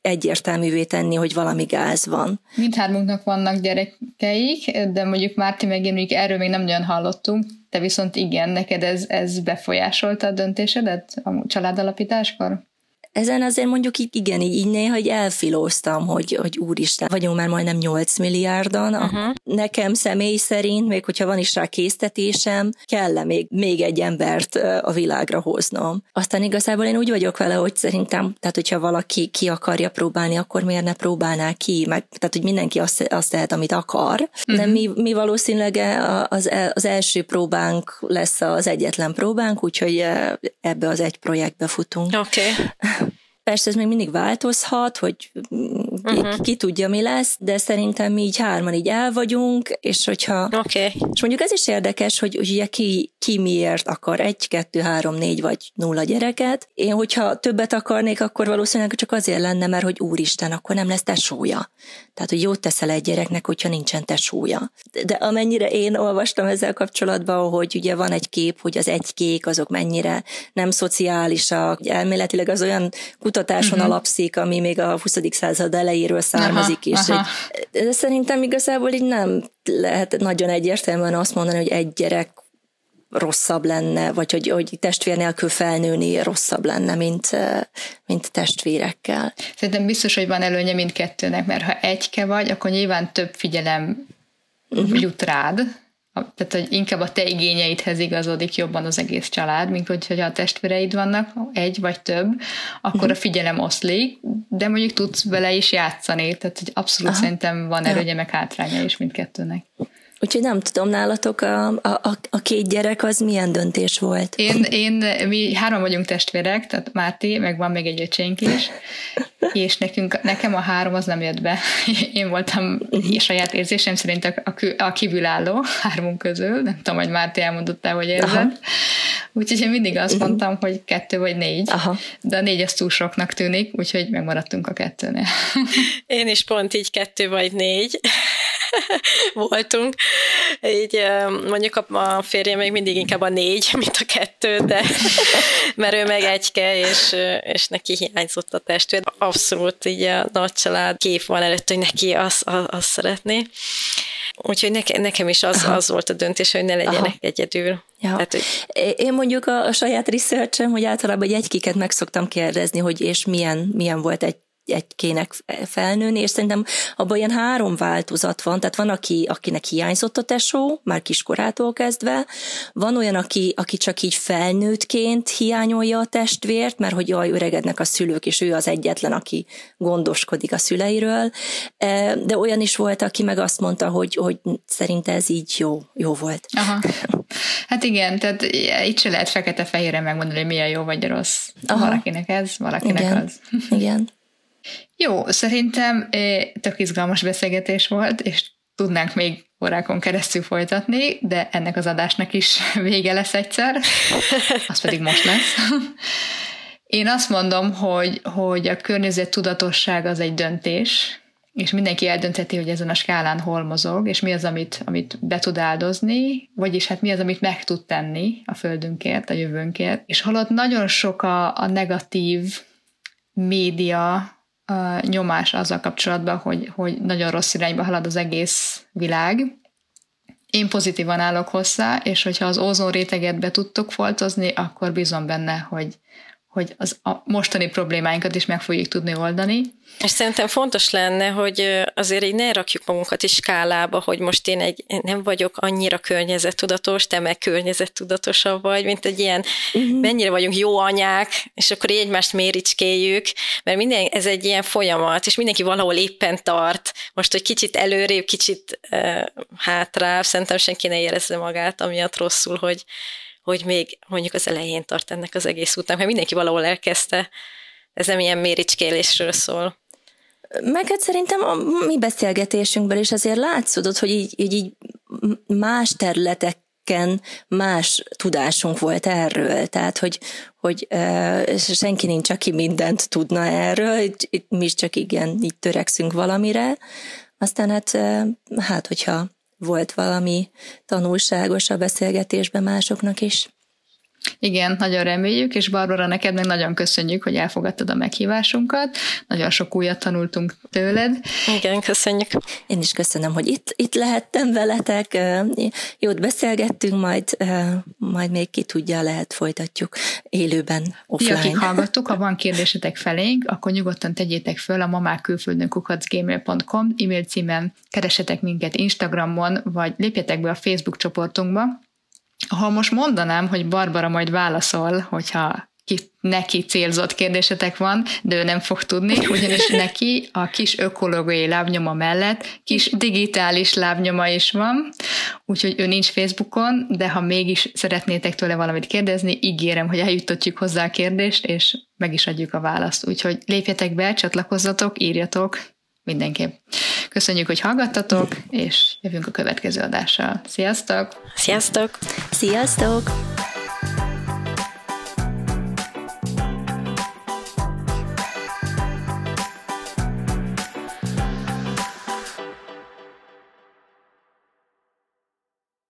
egyértelművé tenni, hogy valami gáz van. Mindhármunknak vannak gyerekeik, de mondjuk Márti meg én erről még nem nagyon hallottunk, te viszont igen, neked ez, ez befolyásolta a döntésedet a családalapításkor? Ezen azért mondjuk igen, így, így néha hogy elfilóztam, hogy, hogy úristen, vagyunk már majdnem 8 milliárdan. Uh-huh. Nekem személy szerint, még hogyha van is rá késztetésem, kell még, még egy embert a világra hoznom. Aztán igazából én úgy vagyok vele, hogy szerintem, tehát hogyha valaki ki akarja próbálni, akkor miért ne próbálná ki? Meg, tehát, hogy mindenki azt, azt tehet, amit akar. Uh-huh. De mi, mi valószínűleg az, az első próbánk lesz az egyetlen próbánk, úgyhogy ebbe az egy projektbe futunk. Oké. Okay. Persze ez még mindig változhat, hogy ki, uh-huh. ki tudja, mi lesz, de szerintem mi így hárman így el vagyunk, és hogyha... Okay. És mondjuk ez is érdekes, hogy ugye ki, ki miért akar egy, kettő, három, négy vagy nulla gyereket. Én, hogyha többet akarnék, akkor valószínűleg csak azért lenne, mert hogy úristen, akkor nem lesz tesója. Tehát, hogy jót teszel egy gyereknek, hogyha nincsen tesója. De amennyire én olvastam ezzel kapcsolatban, hogy ugye van egy kép, hogy az egy-kék azok mennyire nem szociálisak, elméletileg az olyan kutatáson uh-huh. alapszik, ami még a 20. század elejéről származik is. Aha. De szerintem igazából így nem lehet nagyon egyértelműen azt mondani, hogy egy gyerek rosszabb lenne, vagy hogy, hogy testvér nélkül felnőni rosszabb lenne, mint, mint testvérekkel. Szerintem biztos, hogy van előnye mindkettőnek, mert ha egyke vagy, akkor nyilván több figyelem uh-huh. jut rád, tehát hogy inkább a te igényeidhez igazodik jobban az egész család, mint hogyha a testvéreid vannak, egy vagy több, akkor a figyelem oszlik, de mondjuk tudsz vele is játszani, tehát hogy abszolút Aha. szerintem van erőnye, meg hátránya is mindkettőnek. Úgyhogy nem tudom, nálatok a, a, a két gyerek az milyen döntés volt? Én, én, mi három vagyunk testvérek, tehát Márti, meg van még egy öcsénk is, és nekünk, nekem a három az nem jött be. Én voltam uh-huh. saját érzésem szerint a, a, a kívülálló hármunk közül, nem tudom, hogy Márti elmondott el, hogy érzed. Úgyhogy én mindig azt uh-huh. mondtam, hogy kettő vagy négy, Aha. de a négy az túl soknak tűnik, úgyhogy megmaradtunk a kettőnél. Én is pont így kettő vagy négy voltunk. Így mondjuk a, a férjem még mindig inkább a négy, mint a kettő, de mert ő meg egyke, és, és neki hiányzott a testvér. Abszolút így a nagy család kép van előtt, hogy neki azt, azt szeretné. Úgyhogy neke, nekem is az, az volt a döntés, hogy ne legyenek Aha. egyedül. Ja. Tehát, hogy... Én mondjuk a, a saját research hogy általában egy egykiket meg szoktam kérdezni, hogy és milyen, milyen volt egy egykének felnőni, és szerintem abban ilyen három változat van, tehát van, aki, akinek hiányzott a tesó, már kiskorától kezdve, van olyan, aki, aki csak így felnőttként hiányolja a testvért, mert hogy jaj, öregednek a szülők, és ő az egyetlen, aki gondoskodik a szüleiről, e, de olyan is volt, aki meg azt mondta, hogy, hogy szerinte ez így jó, jó volt. Aha. Hát igen, tehát itt se lehet fekete-fehérre megmondani, hogy milyen jó vagy rossz. Aha. Valakinek ez, valakinek igen. az. Igen. Jó, szerintem tök izgalmas beszélgetés volt, és tudnánk még órákon keresztül folytatni, de ennek az adásnak is vége lesz egyszer, az pedig most lesz. Én azt mondom, hogy, hogy a környezet tudatosság az egy döntés, és mindenki eldöntheti, hogy ezen a skálán hol mozog, és mi az, amit, amit be tud áldozni, vagyis hát mi az, amit meg tud tenni a földünkért, a jövőnkért. És holott nagyon sok a, a negatív média nyomás azzal kapcsolatban, hogy, hogy nagyon rossz irányba halad az egész világ. Én pozitívan állok hozzá, és hogyha az ózon réteget be tudtok foltozni, akkor bízom benne, hogy, hogy az a mostani problémáinkat is meg fogjuk tudni oldani. És szerintem fontos lenne, hogy azért így ne rakjuk magunkat is skálába, hogy most én egy, nem vagyok annyira környezettudatos, te meg környezettudatosabb vagy, mint egy ilyen, uh-huh. mennyire vagyunk jó anyák, és akkor így egymást méricskéljük, mert minden, ez egy ilyen folyamat, és mindenki valahol éppen tart. Most, hogy kicsit előrébb, kicsit uh, hátrább, szerintem senki ne érezze magát, amiatt rosszul, hogy, hogy még mondjuk az elején tart ennek az egész útnak, mert mindenki valahol elkezdte, ez nem ilyen méricskélésről szól. Meg hát szerintem a mi beszélgetésünkben is azért látszódott, hogy így, így, így más területek más tudásunk volt erről, tehát hogy, hogy uh, senki nincs, aki mindent tudna erről, itt, itt mi is csak igen, így törekszünk valamire, aztán hát, uh, hát hogyha volt valami tanulságos a beszélgetésben másoknak is. Igen, nagyon reméljük, és Barbara, neked meg nagyon köszönjük, hogy elfogadtad a meghívásunkat. Nagyon sok újat tanultunk tőled. Igen, köszönjük. Én is köszönöm, hogy itt, itt lehettem veletek. Jót beszélgettünk, majd, majd még ki tudja, lehet folytatjuk élőben, offline. Ti, akik hallgattuk, ha van kérdésetek felénk, akkor nyugodtan tegyétek föl a mamák külföldön kukacgmail.com e-mail címen, keresetek minket Instagramon, vagy lépjetek be a Facebook csoportunkba, ha most mondanám, hogy Barbara majd válaszol, hogyha ki, neki célzott kérdésetek van, de ő nem fog tudni, ugyanis neki a kis ökológiai lábnyoma mellett kis digitális lábnyoma is van, úgyhogy ő nincs Facebookon, de ha mégis szeretnétek tőle valamit kérdezni, ígérem, hogy eljuttatjuk hozzá a kérdést, és meg is adjuk a választ. Úgyhogy lépjetek be, csatlakozzatok, írjatok, mindenképp. Köszönjük, hogy hallgattatok, és jövünk a következő adással. Sziasztok! Sziasztok! Sziasztok!